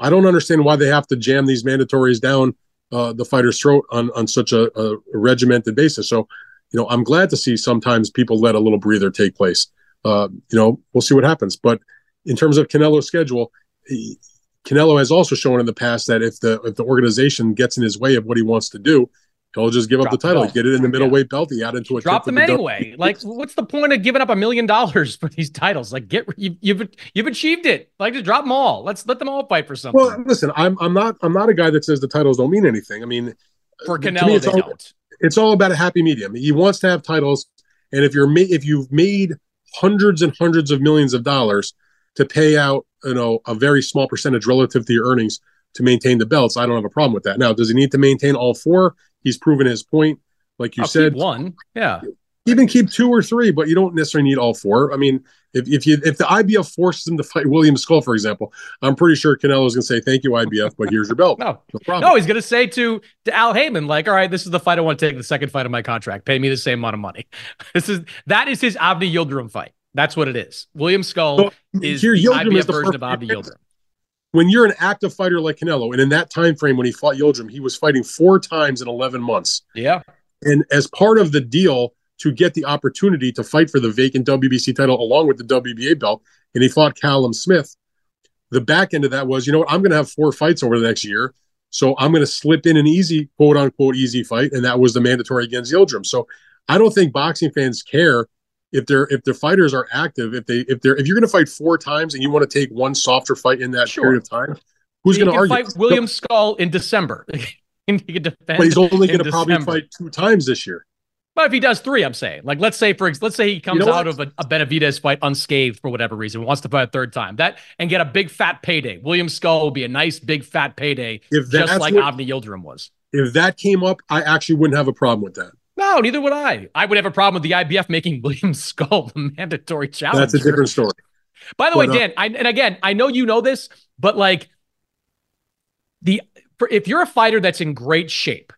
I don't understand why they have to jam these mandatories down uh, the fighter's throat on on such a, a, regimented basis. So, you know, I'm glad to see sometimes people let a little breather take place. Uh, you know, we'll see what happens. But in terms of Canelo's schedule, he, Canelo has also shown in the past that if the if the organization gets in his way of what he wants to do, he'll just give drop up the title, the get it in the middleweight yeah. belt, he add into a drop them anyway. like, what's the point of giving up a million dollars for these titles? Like, get you, you've you've achieved it. Like, just drop them all. Let's let them all fight for something. Well, listen, I'm I'm not I'm not a guy that says the titles don't mean anything. I mean, uh, for Canelo, me, they all, don't. It's all about a happy medium. He wants to have titles, and if you're ma- if you've made hundreds and hundreds of millions of dollars to pay out, you know, a very small percentage relative to your earnings to maintain the belts, I don't have a problem with that. Now, does he need to maintain all four? He's proven his point. Like you I'll said, one, yeah. Even keep two or three, but you don't necessarily need all four. I mean, if, if you if the IBF forces him to fight William Scull, for example, I'm pretty sure Canelo's gonna say thank you IBF, but here's your belt. no, no, problem. no, he's gonna say to to Al Haymon, like, all right, this is the fight I want to take, the second fight of my contract. Pay me the same amount of money. This is that is his Avni Yildirim fight. That's what it is. William Scull so, is the Yildirim IBF is the version of Avni Yildirim. When you're an active fighter like Canelo, and in that time frame when he fought Yildirim, he was fighting four times in 11 months. Yeah. And as part of the deal to get the opportunity to fight for the vacant WBC title along with the WBA belt, and he fought Callum Smith, the back end of that was, you know what, I'm going to have four fights over the next year. So I'm going to slip in an easy, quote unquote, easy fight. And that was the mandatory against Yildirim. So I don't think boxing fans care if they're if the fighters are active, if they if they're if you're going to fight four times and you want to take one softer fight in that sure. period of time, who's going to argue? Fight William Scull in December. he can defend. But he's only going to probably fight two times this year. But if he does three, I'm saying, like, let's say for let's say he comes you know out of a, a, Benavidez fight unscathed for whatever reason, wants to fight a third time, that and get a big fat payday. William Scull will be a nice big fat payday, if just like what, Avni Yildirim was. If that came up, I actually wouldn't have a problem with that. No, neither would I. I would have a problem with the IBF making William Scull the mandatory challenge. That's a different story. By the but, way, uh, Dan, I, and again, I know you know this, but like the for, if you're a fighter that's in great shape,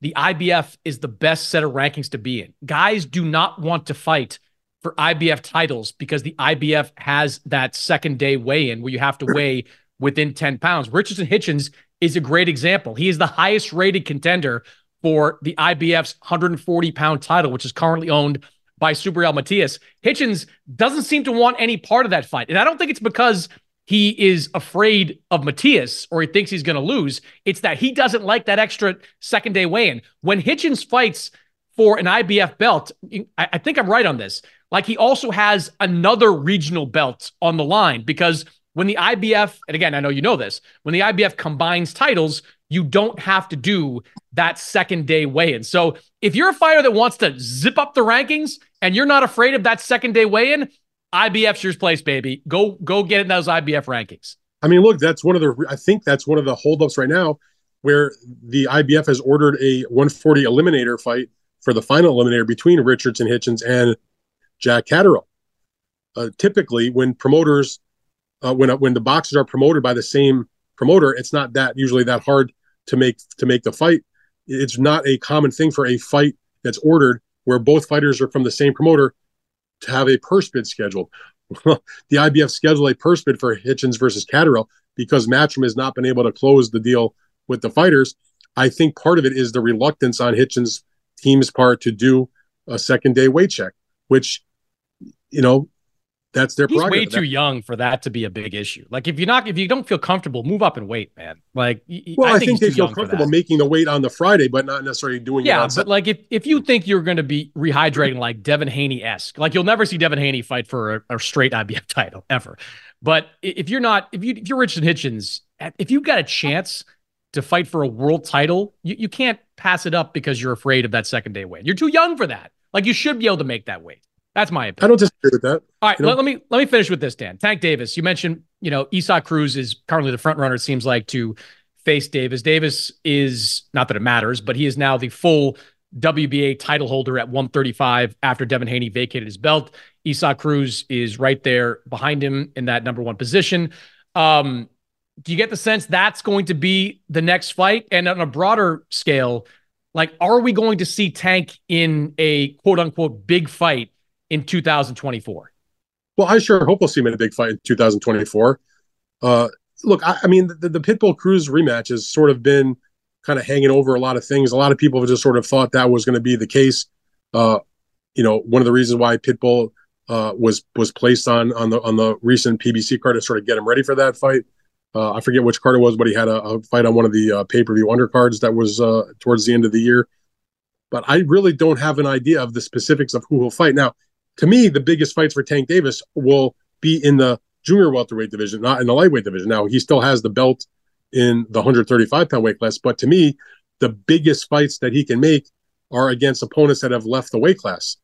the IBF is the best set of rankings to be in. Guys do not want to fight for IBF titles because the IBF has that second day weigh in where you have to weigh within 10 pounds. Richardson Hitchens is a great example. He is the highest rated contender for the IBF's 140 pound title, which is currently owned by Subriel Matias. Hitchens doesn't seem to want any part of that fight. And I don't think it's because he is afraid of Matias or he thinks he's going to lose. It's that he doesn't like that extra second day weigh in. When Hitchens fights for an IBF belt, I think I'm right on this. Like he also has another regional belt on the line because when the IBF, and again, I know you know this, when the IBF combines titles, you don't have to do that second day weigh in. So if you're a fighter that wants to zip up the rankings and you're not afraid of that second day weigh in, IBF's your place, baby. Go go get in those IBF rankings. I mean, look, that's one of the. I think that's one of the holdups right now, where the IBF has ordered a 140 eliminator fight for the final eliminator between Richardson Hitchens and Jack Catterall. Uh, typically, when promoters, uh, when when the boxers are promoted by the same promoter, it's not that usually that hard to make to make the fight. It's not a common thing for a fight that's ordered where both fighters are from the same promoter to have a purse bid scheduled. the IBF scheduled a purse bid for Hitchens versus Catterall because Matchroom has not been able to close the deal with the fighters. I think part of it is the reluctance on Hitchens' team's part to do a second day weight check, which, you know, that's their. He's way too young for that to be a big issue. Like if you're not, if you don't feel comfortable, move up and wait, man. Like, well, I, I think, think they feel comfortable making the weight on the Friday, but not necessarily doing yeah, it. Yeah, but like if if you think you're going to be rehydrating like Devin Haney esque, like you'll never see Devin Haney fight for a, a, straight IBF title ever. But if you're not, if you if you're Richard Hitchens, eh, if you've got a chance to fight for a world title, you, you can't pass it up because you're afraid of that second day weight. You're too young for that. Like you should be able to make that weight. That's my opinion. I don't disagree with that. All right, let, let, me let me finish with this, Dan. Tank Davis. You mentioned, you know, Isaac Cruz is currently the front runner. It seems like to face Davis. Davis is not that it matters, but he is now the full WBA title holder at 135 after Devin Haney vacated his belt. Isaac Cruz is right there behind him in that number one position. Um, do you get the sense that's going to be the next fight? And on a broader scale, like, are we going to see Tank in a quote unquote big fight in 2024? Well, I sure hope we'll see him in a big fight in 2024. Uh, look, I, I mean, the, the Pitbull Cruz rematch has sort of been kind of hanging over a lot of things. A lot of people have just sort of thought that was going to be the case. Uh, you know, one of the reasons why Pitbull uh, was was placed on on the on the recent PBC card to sort of get him ready for that fight. Uh, I forget which card it was, but he had a, a fight on one of the uh, pay per view undercards that was uh, towards the end of the year. But I really don't have an idea of the specifics of who he'll fight. Now, to me, the biggest fights for Tank Davis will be in the junior welterweight division, not in the lightweight division. Now, he still has the belt in the 135 pound weight class, but to me, the biggest fights that he can make are against opponents that have left the weight class.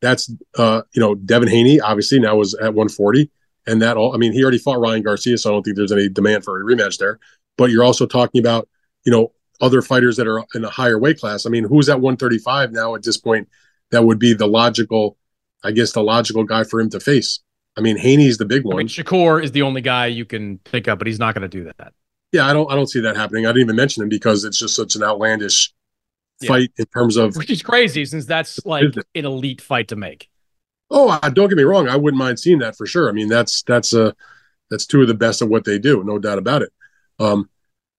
That's uh, you know, Devin Haney obviously now is at 140, and that all. I mean, he already fought Ryan Garcia, so I don't think there's any demand for a rematch there. But you're also talking about you know other fighters that are in a higher weight class. I mean, who's at 135 now at this point? That would be the logical, I guess, the logical guy for him to face. I mean, Haney's the big one. I mean, Shakur is the only guy you can think of, but he's not going to do that. Yeah, I don't. I don't see that happening. I didn't even mention him because it's just such an outlandish fight in terms of which is crazy since that's like an elite fight to make. Oh, don't get me wrong. I wouldn't mind seeing that for sure. I mean, that's that's a that's two of the best of what they do, no doubt about it. Um,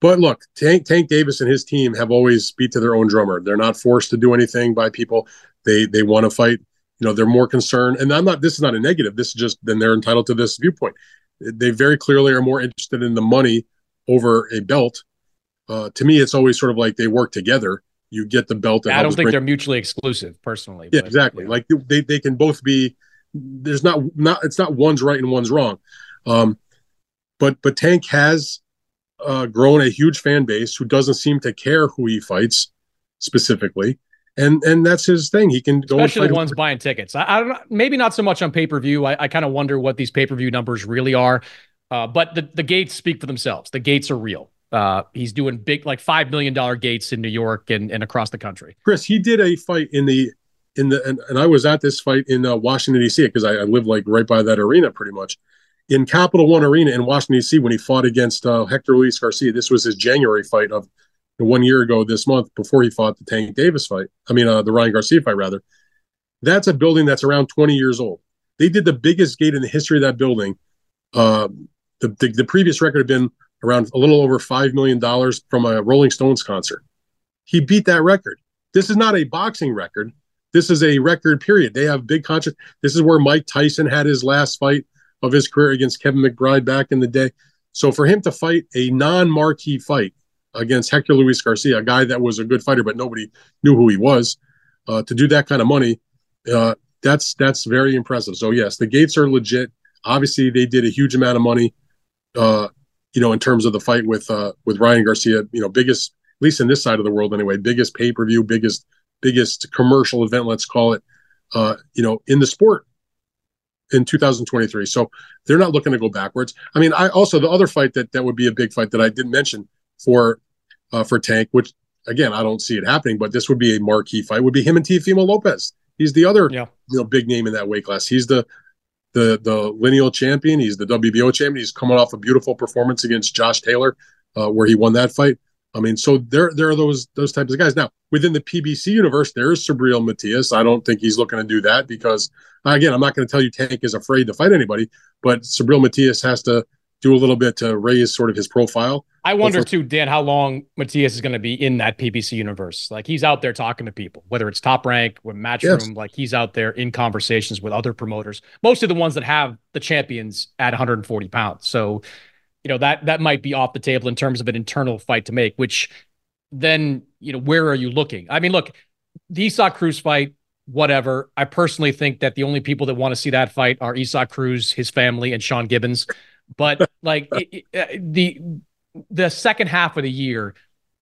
but look, Tank Tank Davis and his team have always beat to their own drummer. They're not forced to do anything by people. They they want to fight. You know, they're more concerned. And I'm not. This is not a negative. This is just then they're entitled to this viewpoint. They very clearly are more interested in the money over a belt. Uh, to me, it's always sort of like they work together you get the belt. I don't think they're mutually exclusive, personally. Yeah, but, exactly. Like they, they can both be. There's not not it's not one's right and one's wrong, um, but but Tank has uh, grown a huge fan base who doesn't seem to care who he fights specifically, and and that's his thing. He can go especially the ones whoever. buying tickets. I, I, don't know, maybe not so much on pay per view. I, I kind of wonder what these pay per view numbers really are, uh, but the the gates speak for themselves. The gates are real. Uh, he's doing big, like five million dollar gates in New York and, and across the country. Chris, he did a fight in the in the and, and I was at this fight in uh, Washington D.C. because I, I live like right by that arena, pretty much in Capital One Arena in Washington D.C. when he fought against uh, Hector Luis Garcia. This was his January fight of one year ago this month before he fought the Tank Davis fight. I mean, uh, the Ryan Garcia fight rather. That's a building that's around 20 years old. They did the biggest gate in the history of that building. Uh, the, the, the previous record had been around a little over $5 million from a Rolling Stones concert. He beat that record. This is not a boxing record. This is a record period. They have big contracts. This is where Mike Tyson had his last fight of his career against Kevin McBride back in the day. So for him to fight a non-marquee fight against Hector Luis Garcia, a guy that was a good fighter but nobody knew who he was, uh, to do that kind of money, uh, that's that's very impressive. So yes, the gates are legit. Obviously, they did a huge amount of money. Uh, you know, in terms of the fight with uh, with Ryan Garcia, you know, biggest at least in this side of the world anyway, biggest pay per view, biggest biggest commercial event, let's call it, uh, you know, in the sport in 2023. So they're not looking to go backwards. I mean, I also the other fight that that would be a big fight that I didn't mention for uh, for Tank, which again I don't see it happening, but this would be a marquee fight. It Would be him and Teofimo Lopez. He's the other yeah. you know big name in that weight class. He's the the the lineal champion. He's the WBO champion. He's coming off a beautiful performance against Josh Taylor, uh, where he won that fight. I mean, so there there are those those types of guys. Now within the PBC universe, there is Subriel Matias. I don't think he's looking to do that because again, I'm not going to tell you Tank is afraid to fight anybody, but Subriel Matias has to do a little bit to raise sort of his profile. I wonder for- too, Dan, how long Matias is going to be in that PBC universe. Like he's out there talking to people, whether it's top rank or matchroom, yes. like he's out there in conversations with other promoters, mostly the ones that have the champions at 140 pounds. So, you know, that that might be off the table in terms of an internal fight to make, which then, you know, where are you looking? I mean, look, the Isaac Cruz fight, whatever. I personally think that the only people that want to see that fight are Isaac Cruz, his family, and Sean Gibbons. But like it, it, uh, the the second half of the year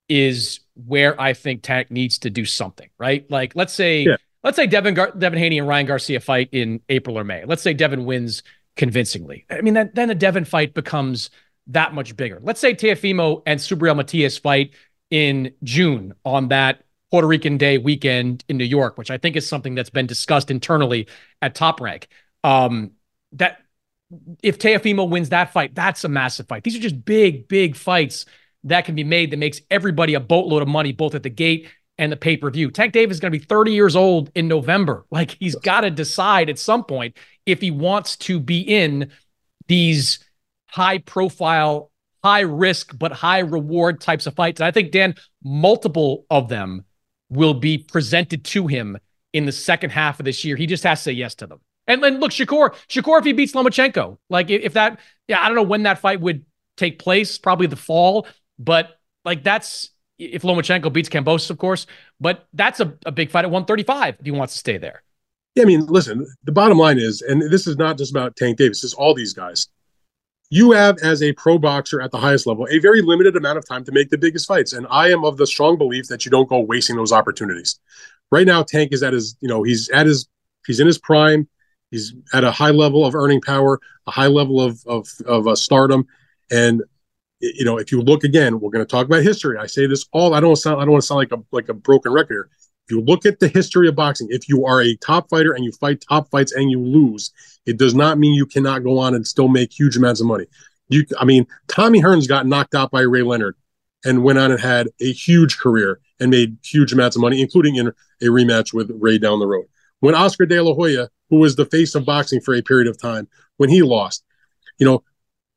is where I think Tank needs to do something, right? Like let's say yeah. let's say Devin Gar- Devin Haney and Ryan Garcia fight in April or May. Let's say Devin wins convincingly. I mean, then then the Devin fight becomes that much bigger. Let's say Teofimo and Subriel Matias fight in June on that Puerto Rican Day weekend in New York, which I think is something that's been discussed internally at Top Rank. Um, that if Teofimo wins that fight, that's a massive fight. These are just big, big fights that can be made that makes everybody a boatload of money, both at the gate and the pay per view. Tank Davis is going to be 30 years old in November. Like he's got to decide at some point if he wants to be in these high profile, high risk, but high reward types of fights. And I think, Dan, multiple of them will be presented to him in the second half of this year. He just has to say yes to them. And look, Shakur, Shakur, if he beats Lomachenko, like if that, yeah, I don't know when that fight would take place, probably the fall. But like that's if Lomachenko beats Kambosos, of course. But that's a, a big fight at 135 if he wants to stay there. Yeah, I mean, listen, the bottom line is, and this is not just about Tank Davis, it's all these guys. You have, as a pro boxer at the highest level, a very limited amount of time to make the biggest fights. And I am of the strong belief that you don't go wasting those opportunities. Right now, Tank is at his, you know, he's at his, he's in his prime. He's at a high level of earning power, a high level of of of uh, stardom, and you know, if you look again, we're going to talk about history. I say this all. I don't sound. I don't want to sound like a like a broken record here. If you look at the history of boxing, if you are a top fighter and you fight top fights and you lose, it does not mean you cannot go on and still make huge amounts of money. You, I mean, Tommy Hearns got knocked out by Ray Leonard and went on and had a huge career and made huge amounts of money, including in a rematch with Ray down the road. When Oscar De La Hoya, who was the face of boxing for a period of time, when he lost, you know,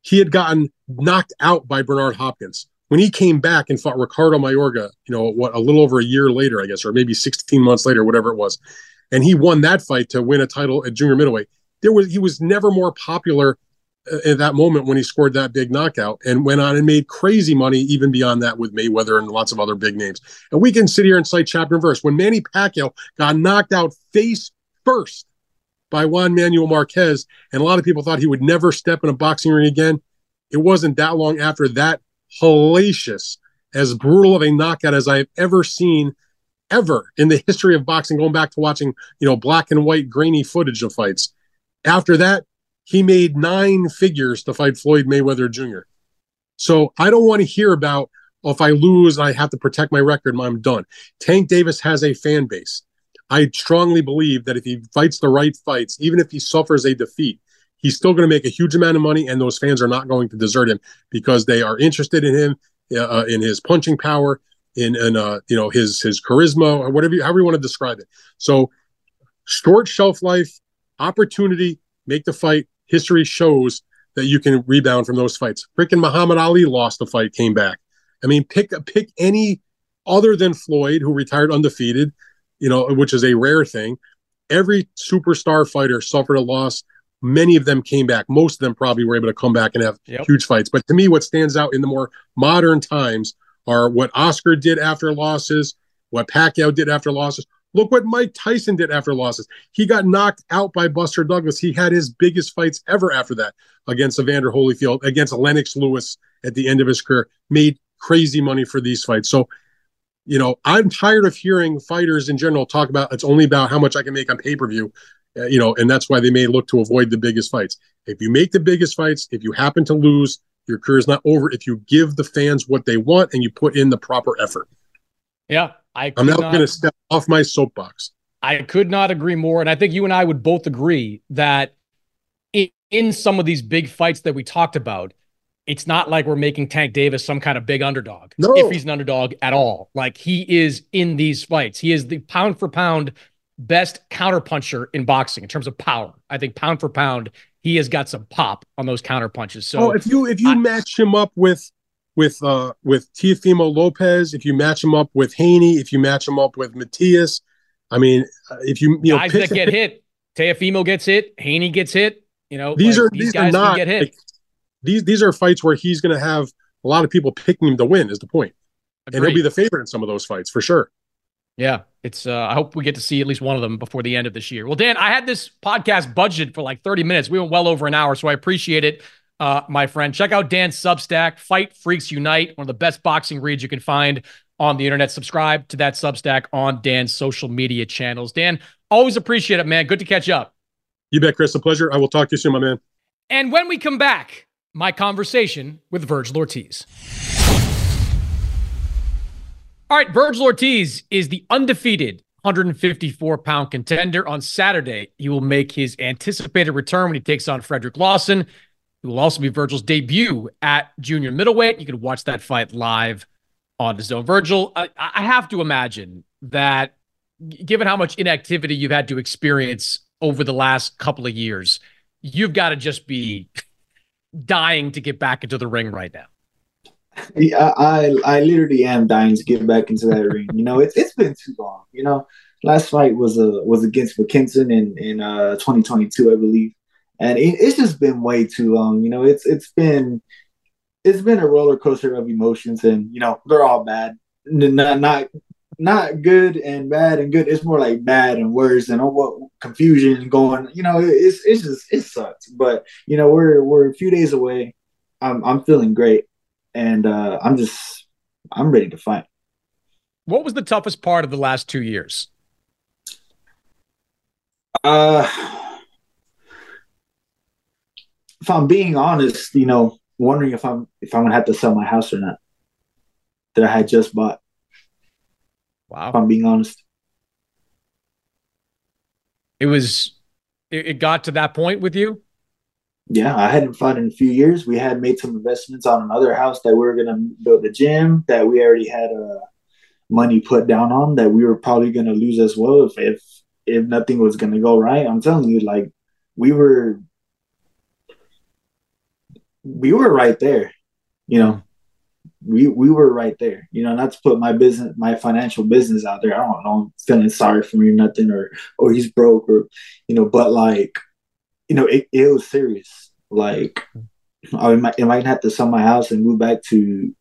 he had gotten knocked out by Bernard Hopkins. When he came back and fought Ricardo Mayorga, you know, what a little over a year later, I guess, or maybe 16 months later, whatever it was, and he won that fight to win a title at junior middleweight. There was he was never more popular uh, at that moment when he scored that big knockout and went on and made crazy money even beyond that with Mayweather and lots of other big names. And we can sit here and cite chapter and verse. When Manny Pacquiao got knocked out face first by Juan Manuel Marquez, and a lot of people thought he would never step in a boxing ring again. It wasn't that long after that hellacious, as brutal of a knockout as I've ever seen ever in the history of boxing, going back to watching, you know, black and white grainy footage of fights. After that, he made nine figures to fight Floyd Mayweather Jr. So I don't want to hear about oh, if I lose, I have to protect my record, I'm done. Tank Davis has a fan base. I strongly believe that if he fights the right fights, even if he suffers a defeat, he's still going to make a huge amount of money, and those fans are not going to desert him because they are interested in him, uh, uh in his punching power, in uh, you know his his charisma, or whatever you, however you want to describe it. So, short shelf life, opportunity, make the fight. History shows that you can rebound from those fights. Freaking Muhammad Ali lost the fight, came back. I mean, pick pick any other than Floyd, who retired undefeated you know, which is a rare thing. Every superstar fighter suffered a loss. Many of them came back. Most of them probably were able to come back and have yep. huge fights. But to me, what stands out in the more modern times are what Oscar did after losses, what Pacquiao did after losses. Look what Mike Tyson did after losses. He got knocked out by Buster Douglas. He had his biggest fights ever after that against Evander Holyfield, against Lennox Lewis at the end of his career. Made crazy money for these fights. So you know, I'm tired of hearing fighters in general talk about it's only about how much I can make on pay per view, uh, you know, and that's why they may look to avoid the biggest fights. If you make the biggest fights, if you happen to lose, your career is not over if you give the fans what they want and you put in the proper effort. Yeah, I I'm now going to step off my soapbox. I could not agree more, and I think you and I would both agree that in, in some of these big fights that we talked about it's not like we're making Tank Davis some kind of big underdog. No. If he's an underdog at all. Like he is in these fights. He is the pound for pound best counterpuncher in boxing in terms of power. I think pound for pound, he has got some pop on those counter punches. So oh, if you if you I, match him up with with uh with Teofimo Lopez, if you match him up with Haney, if you match him up with Matias, I mean, uh, if you you guys know guys that get hit, Teofimo gets hit, Haney gets hit. You know, these like, are these, these guys are not, get hit. These these are fights where he's going to have a lot of people picking him to win. Is the point, Agreed. and he'll be the favorite in some of those fights for sure. Yeah, it's. Uh, I hope we get to see at least one of them before the end of this year. Well, Dan, I had this podcast budgeted for like 30 minutes. We went well over an hour, so I appreciate it, uh, my friend. Check out Dan's Substack, Fight Freaks Unite, one of the best boxing reads you can find on the internet. Subscribe to that Substack on Dan's social media channels. Dan, always appreciate it, man. Good to catch up. You bet, Chris. A pleasure. I will talk to you soon, my man. And when we come back my conversation with Vergil Ortiz. All right, Vergil Ortiz is the undefeated 154 pound contender. On Saturday, he will make his anticipated return when he takes on Frederick Lawson. It will also be Vergil's debut at junior middleweight. You can watch that fight live on DAZN. Vergil, I, I have to imagine that given how much inactivity you've had to experience over the last couple of years, you've got to just be dying to get back into the ring right now. Yeah, I I literally am dying to get back into that ring. You know, it's it's been too long. You know, last fight was a uh, was against McKinson in in uh 2022, I believe, and it, it's just been way too long. You know, it's it's been it's been a roller coaster of emotions, and you know they're all bad. Not not not good and bad and good. It's more like bad and worse and what confusion going. You know, it's it's just it sucks. But you know, we're we're a few days away. I'm I'm feeling great, and uh, I'm just I'm ready to fight. What was the toughest part of the last two years? Uh, if I'm being honest, you know, wondering if I'm if I'm gonna have to sell my house or not that I had just bought. Wow. If I'm being honest. It was it, it got to that point with you? Yeah, I hadn't fought in a few years. We had made some investments on another house that we were gonna build a gym that we already had uh, money put down on that we were probably gonna lose as well if if if nothing was gonna go right. I'm telling you, like we were we were right there, you know. We we were right there, you know. Not to put my business, my financial business out there. I don't know, I'm feeling sorry for me or nothing, or or he's broke, or you know. But like, you know, it, it was serious. Like, I might, I have to sell my house and move back to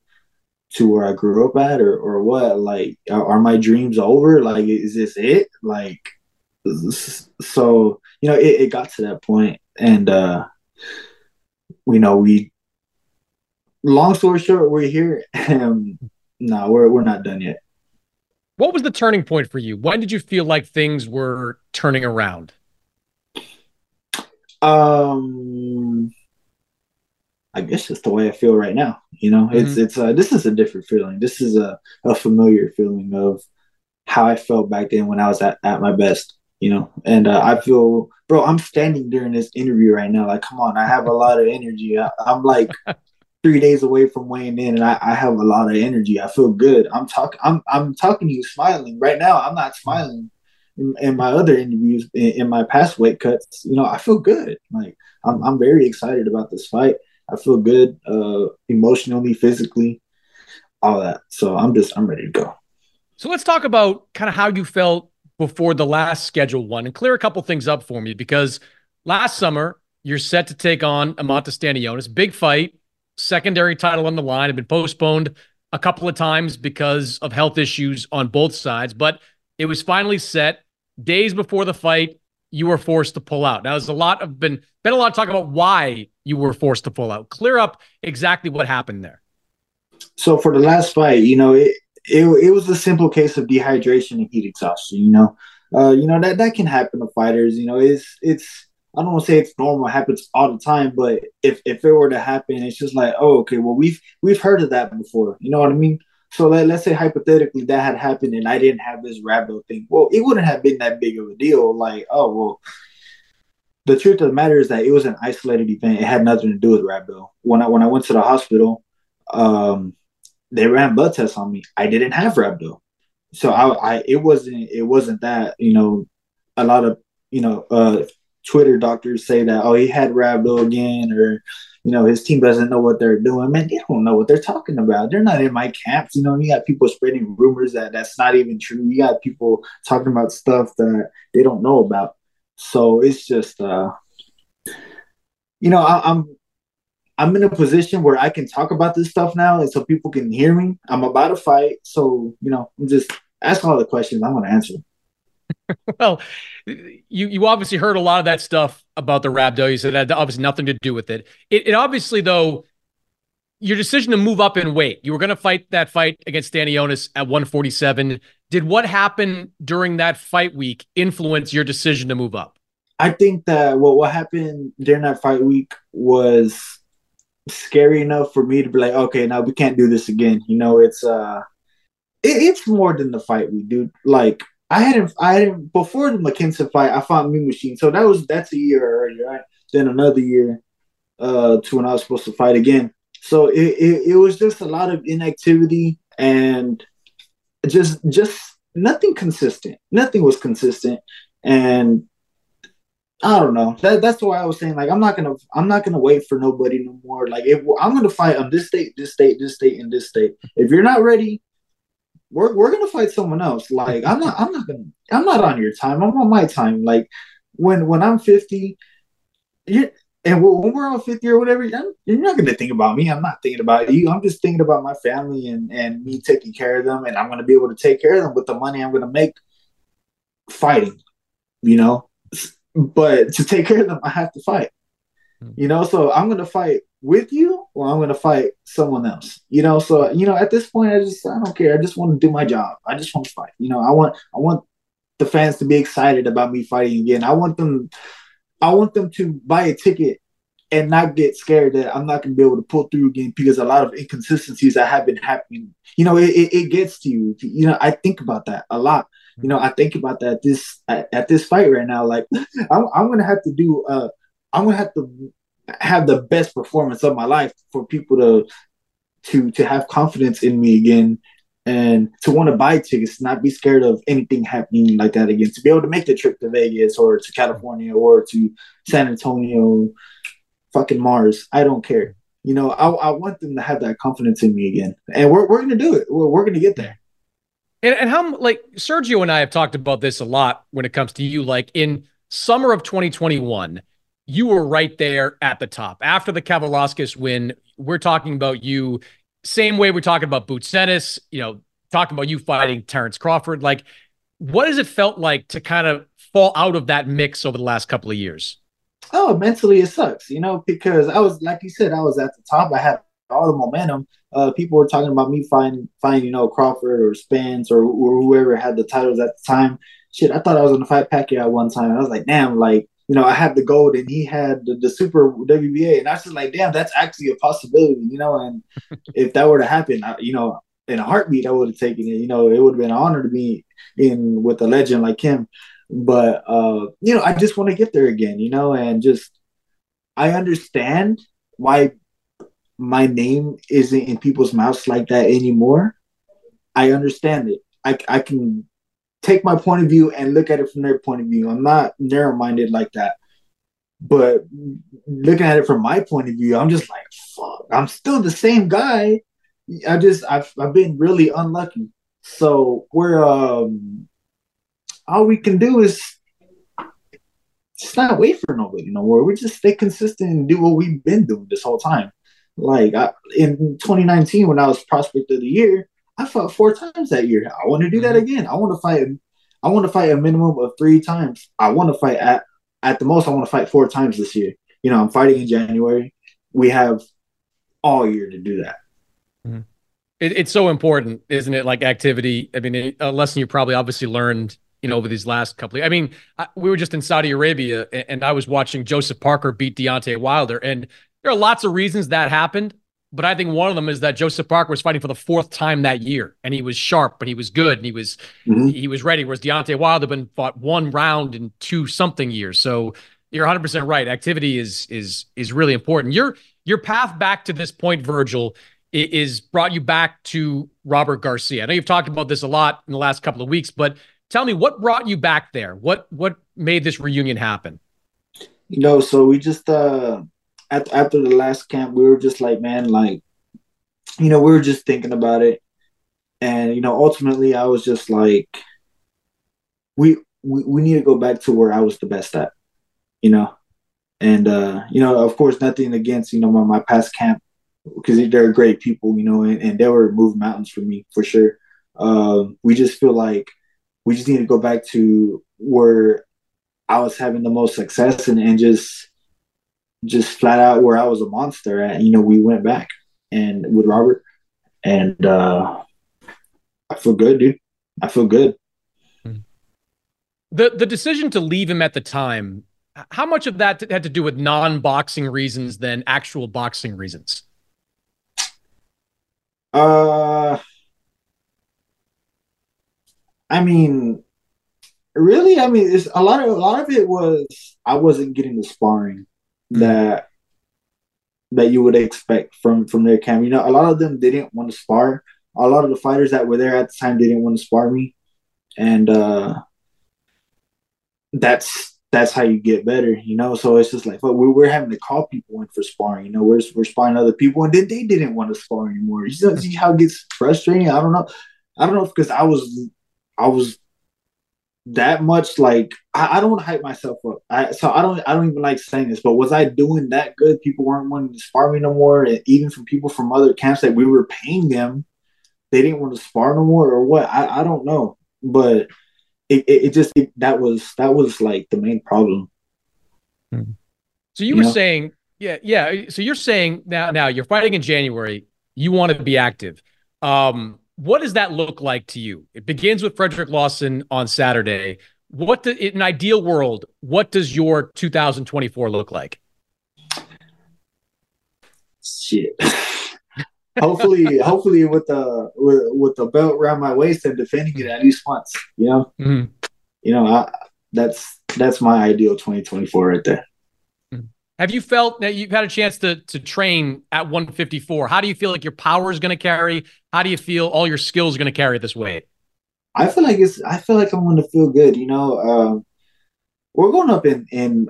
to where I grew up at, or or what? Like, are, are my dreams over? Like, is this it? Like, so you know, it, it got to that point, and uh you know, we long story short, we're here. Um, no, we're we're not done yet. What was the turning point for you? When did you feel like things were turning around? Um, I guess it's the way I feel right now. You know, mm-hmm. it's it's uh, this is a different feeling. This is a, a familiar feeling of how I felt back then when I was at, at my best. You know, and uh, I feel, bro, I'm standing during this interview right now. Like, come on, I have a lot of energy. I, I'm like three days away from weighing in, and I, I, have a lot of energy. I feel good. I'm talking. I'm I'm talking to you, smiling right now. I'm not smiling in, in my other interviews, in, in, my past weight cuts. You know, I feel good. Like I'm I'm very excited about this fight. I feel good, uh, emotionally, physically, all that. So I'm just I'm ready to go. So let's talk about kind of how you felt before the last scheduled one and clear a couple things up for me because last summer you're set to take on Eimantas Stanionis, big fight secondary title on the line had been postponed a couple of times because of health issues on both sides, but it was finally set days before the fight. You were forced to pull out. Now, there's a lot of been been a lot of talk about why you were forced to pull out. Clear up exactly what happened there. So for the last fight, you know, it it, it was a simple case of dehydration and heat exhaustion. You know, uh, you know that that can happen to fighters. You know, it's it's I don't want to say it's normal, it happens all the time, but if if it were to happen, it's just like, oh, okay, well we've we've heard of that before. You know what I mean? So let, let's say hypothetically that had happened and I didn't have this rhabdo thing. Well, it wouldn't have been that big of a deal. Like, oh well, the truth of the matter is that it was an isolated event. It had nothing to do with rhabdo. When I when I went to the hospital, um, they ran blood tests on me. I didn't have rhabdo, so I, I it wasn't it wasn't that you know a lot of you know uh Twitter doctors say that, oh, he had rhabdo again, or you know, his team doesn't know what they're doing. Man, they don't know what they're talking about. They're not in my camps. You know, you got people spreading rumors that that's not even true. You got people talking about stuff that they don't know about. So it's just, uh, you know, I, I'm I'm in a position where I can talk about this stuff now, and so people can hear me. I'm about to fight, so you know, I'm just ask all the questions. I'm going to answer. well, you you obviously heard a lot of that stuff about the rhabdo. You said that obviously nothing to do with it. It, it obviously though your decision to move up in weight. You were going to fight that fight against Stanionis at 147. Did what happened during that fight week influence your decision to move up? I think that what what happened during that fight week was scary enough for me to be like, okay, now we can't do this again. You know, it's uh, it, it's more than the fight we do. Like I hadn't, I hadn't before the McKinson fight. I fought Mean Machine, so that was that's a year earlier. right? Then another year uh, to when I was supposed to fight again. So it, it, it was just a lot of inactivity and just just nothing consistent. Nothing was consistent, and I don't know. That that's why I was saying like I'm not gonna I'm not gonna wait for nobody no more. Like if I'm gonna fight on this state, this state, this state, and this state. If you're not ready, we're we're gonna fight someone else. Like I'm not I'm not gonna I'm not on your time. I'm on my time. Like when when I'm 50, you and when we're on 50 or whatever, you're not going to think about me. I'm not thinking about you. I'm just thinking about my family and, and me taking care of them. And I'm to be able to take care of them with the money I'm going to make fighting, you know? But to take care of them, I have to fight, hmm. you know? So I'm going to fight with you or I'm going to fight someone else, you know? So, you know, at this point, I just, I don't care. I just want to do my job. I just want to fight. You know, I want, I want the fans to be excited about me fighting again. I want them, I want them to buy a ticket and not get scared that I'm not going to be able to pull through again because a lot of inconsistencies that have been happening. You know, it, it, it gets to you. You know, I think about that a lot. You know, I think about that this at, at this fight right now. Like, I'm, I'm going to have to do. Uh, I'm going to have to have the best performance of my life for people to to to have confidence in me again and to want to buy tickets, not be scared of anything happening like that again, to be able to make the trip to Vegas or to California or to San Antonio, fucking Mars. I don't care. You know, I, I want them to have that confidence in me again, and we're we're gonna do it. We're, we're gonna get there. And, and how like Sergio and I have talked about this a lot when it comes to you. Like in summer of 2021, you were right there at the top after the Kavaliauskas win. We're talking about you same way we're talking about Boots Ennis, you know, talking about you fighting Terrence Crawford. Like, what has it felt like to kind of fall out of that mix over the last couple of years? Oh, mentally it sucks, you know, because I was like you said, I was at the top. I had all the momentum. Uh, people were talking about me fighting, fighting, you know, Crawford or Spence or, or whoever had the titles at the time. Shit, I thought I was gonna fight Pacquiao at one time. I was like, damn, like you know, I had the gold and he had the, the super WBA. And I was just like, damn, that's actually a possibility, you know. And if that were to happen, I, you know, in a heartbeat, I would have taken it. You know, it would have been an honor to be in with a legend like him. But uh, you know, I just want to get there again, you know, and just I understand why my name isn't in people's mouths like that anymore. I understand it. I I can take my point of view and look at it from their point of view. I'm not narrow minded like that. But looking at it from my point of view, I'm just like, fuck, I'm still the same guy. I just I've I've been really unlucky. So we're um all we can do is just not wait for nobody no more. We just stay consistent and do what we've been doing this whole time. Like I, in 2019, when I was prospect of the year, I fought four times that year. I want to do that mm-hmm. again. I want to fight. I want to fight a minimum of three times. I want to fight at at the most. I want to fight four times this year. You know, I'm fighting in January. We have all year to do that. Mm-hmm. It, it's so important, isn't it? Like activity. I mean, a lesson you probably obviously learned. You know, over these last couple. Of, I mean, I, we were just in Saudi Arabia, and, and I was watching Joseph Parker beat Deontay Wilder, and there are lots of reasons that happened. But I think one of them is that Joseph Parker was fighting for the fourth time that year, and he was sharp, and he was good, and he was mm-hmm. he was ready. Whereas Deontay Wilder been fought one round in two something years. So you're 100 percent right. Activity is is is really important. Your your path back to this point, Vergil, is brought you back to Robert Garcia. I know you've talked about this a lot in the last couple of weeks, but tell me what brought you back there. What what made this reunion happen? You know, so we just uh after, after the last camp, we were just like, man, like, you know, we were just thinking about it. And, you know, ultimately I was just like, we, we, we need to go back to where I was the best at, you know? And, uh, you know, of course, nothing against, you know, my, my past camp, because they're great people, you know, and, and they were moving mountains for me for sure. Um, we just feel like we just need to go back to where I was having the most success and, and just just flat out where I was a monster at. You know, we went back and with Robert, and uh, I feel good, dude. I feel good. The the decision to leave him at the time, how much of that had to do with non boxing reasons than actual boxing reasons? Uh, I mean, really, I mean, it's a lot of a lot of it was I wasn't getting the sparring that that you would expect from from their camp. You know, a lot of them didn't want to spar. A lot of the fighters that were there at the time didn't want to spar me, and uh, that's that's how you get better. You know, so it's just like, but we're, we're having to call people in for sparring. You know, we're we're sparring other people, and then they didn't want to spar anymore. You see how it gets frustrating? I don't know. I don't know because I was I was that much like I, I don't want to hype myself up. I, so I don't I don't even like saying this, but was I doing that good? People weren't wanting to spar me no more, and even from people from other camps that we were paying them, they didn't want to spar no more or what? I, I don't know, but it, it, it just it, that was that was like the main problem. So you, you were know? saying, yeah, yeah. So you're saying now now you're fighting in January. You want to be active. Um, what does that look like to you? It begins with Frederick Lawson on Saturday. What do, in an ideal world, what does your 2024 look like? Shit. hopefully, hopefully with the with, with the belt around my waist and defending it at least once. You know, mm-hmm. you know, I, that's that's my ideal 2024 right there. Have you felt that you've had a chance to to train at 154? How do you feel like your power is going to carry? How do you feel all your skills are going to carry this weight? I feel like it's. I feel like I'm going to feel good. You know, um, we're going up in in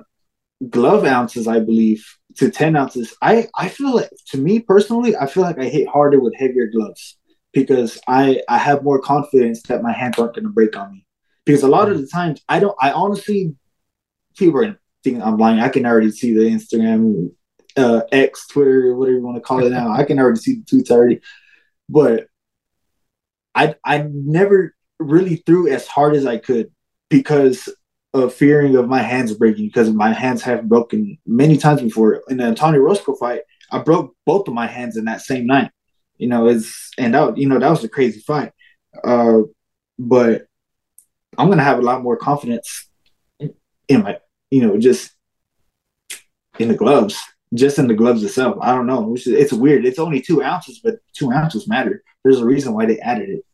glove ounces, I believe, to 10 ounces. I I feel like to me personally, I feel like I hit harder with heavier gloves because I I have more confidence that my hands aren't going to break on me. Because a lot of the times, I don't. I honestly, people think I'm lying. I can already see the Instagram, uh, X, Twitter, whatever you want to call it now. I can already see the tweets already. But I I never really threw as hard as I could because of fearing of my hands breaking because my hands have broken many times before. In the Antonio Orozco fight, I broke both of my hands in that same night. You know, it's and that you know that was a crazy fight. Uh, but I'm gonna have a lot more confidence in my you know, just in the gloves, just in the gloves itself. I don't know. Is, it's weird. It's only two ounces, but two ounces matter. There's a reason why they added it.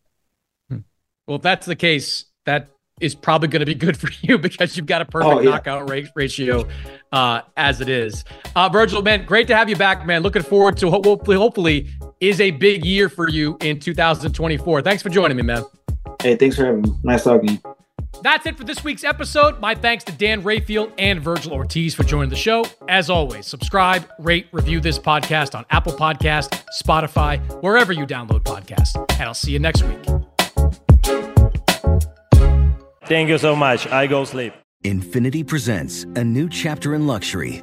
Hmm. Well, if that's the case, that is probably going to be good for you because you've got a perfect oh, yeah. knockout rate ratio uh, as it is. Uh, Vergil, man, great to have you back, man. Looking forward to hopefully, hopefully, is a big year for you in 2024. Thanks for joining me, man. Hey, thanks for having me. Nice talking that's it for this week's episode. My thanks to Dan Rafael and Vergil Ortiz for joining the show. As always, subscribe, rate, review this podcast on Apple Podcast, Spotify, wherever you download podcasts. And I'll see you next week. Thank you so much. I go sleep. Infiniti presents a new chapter in luxury,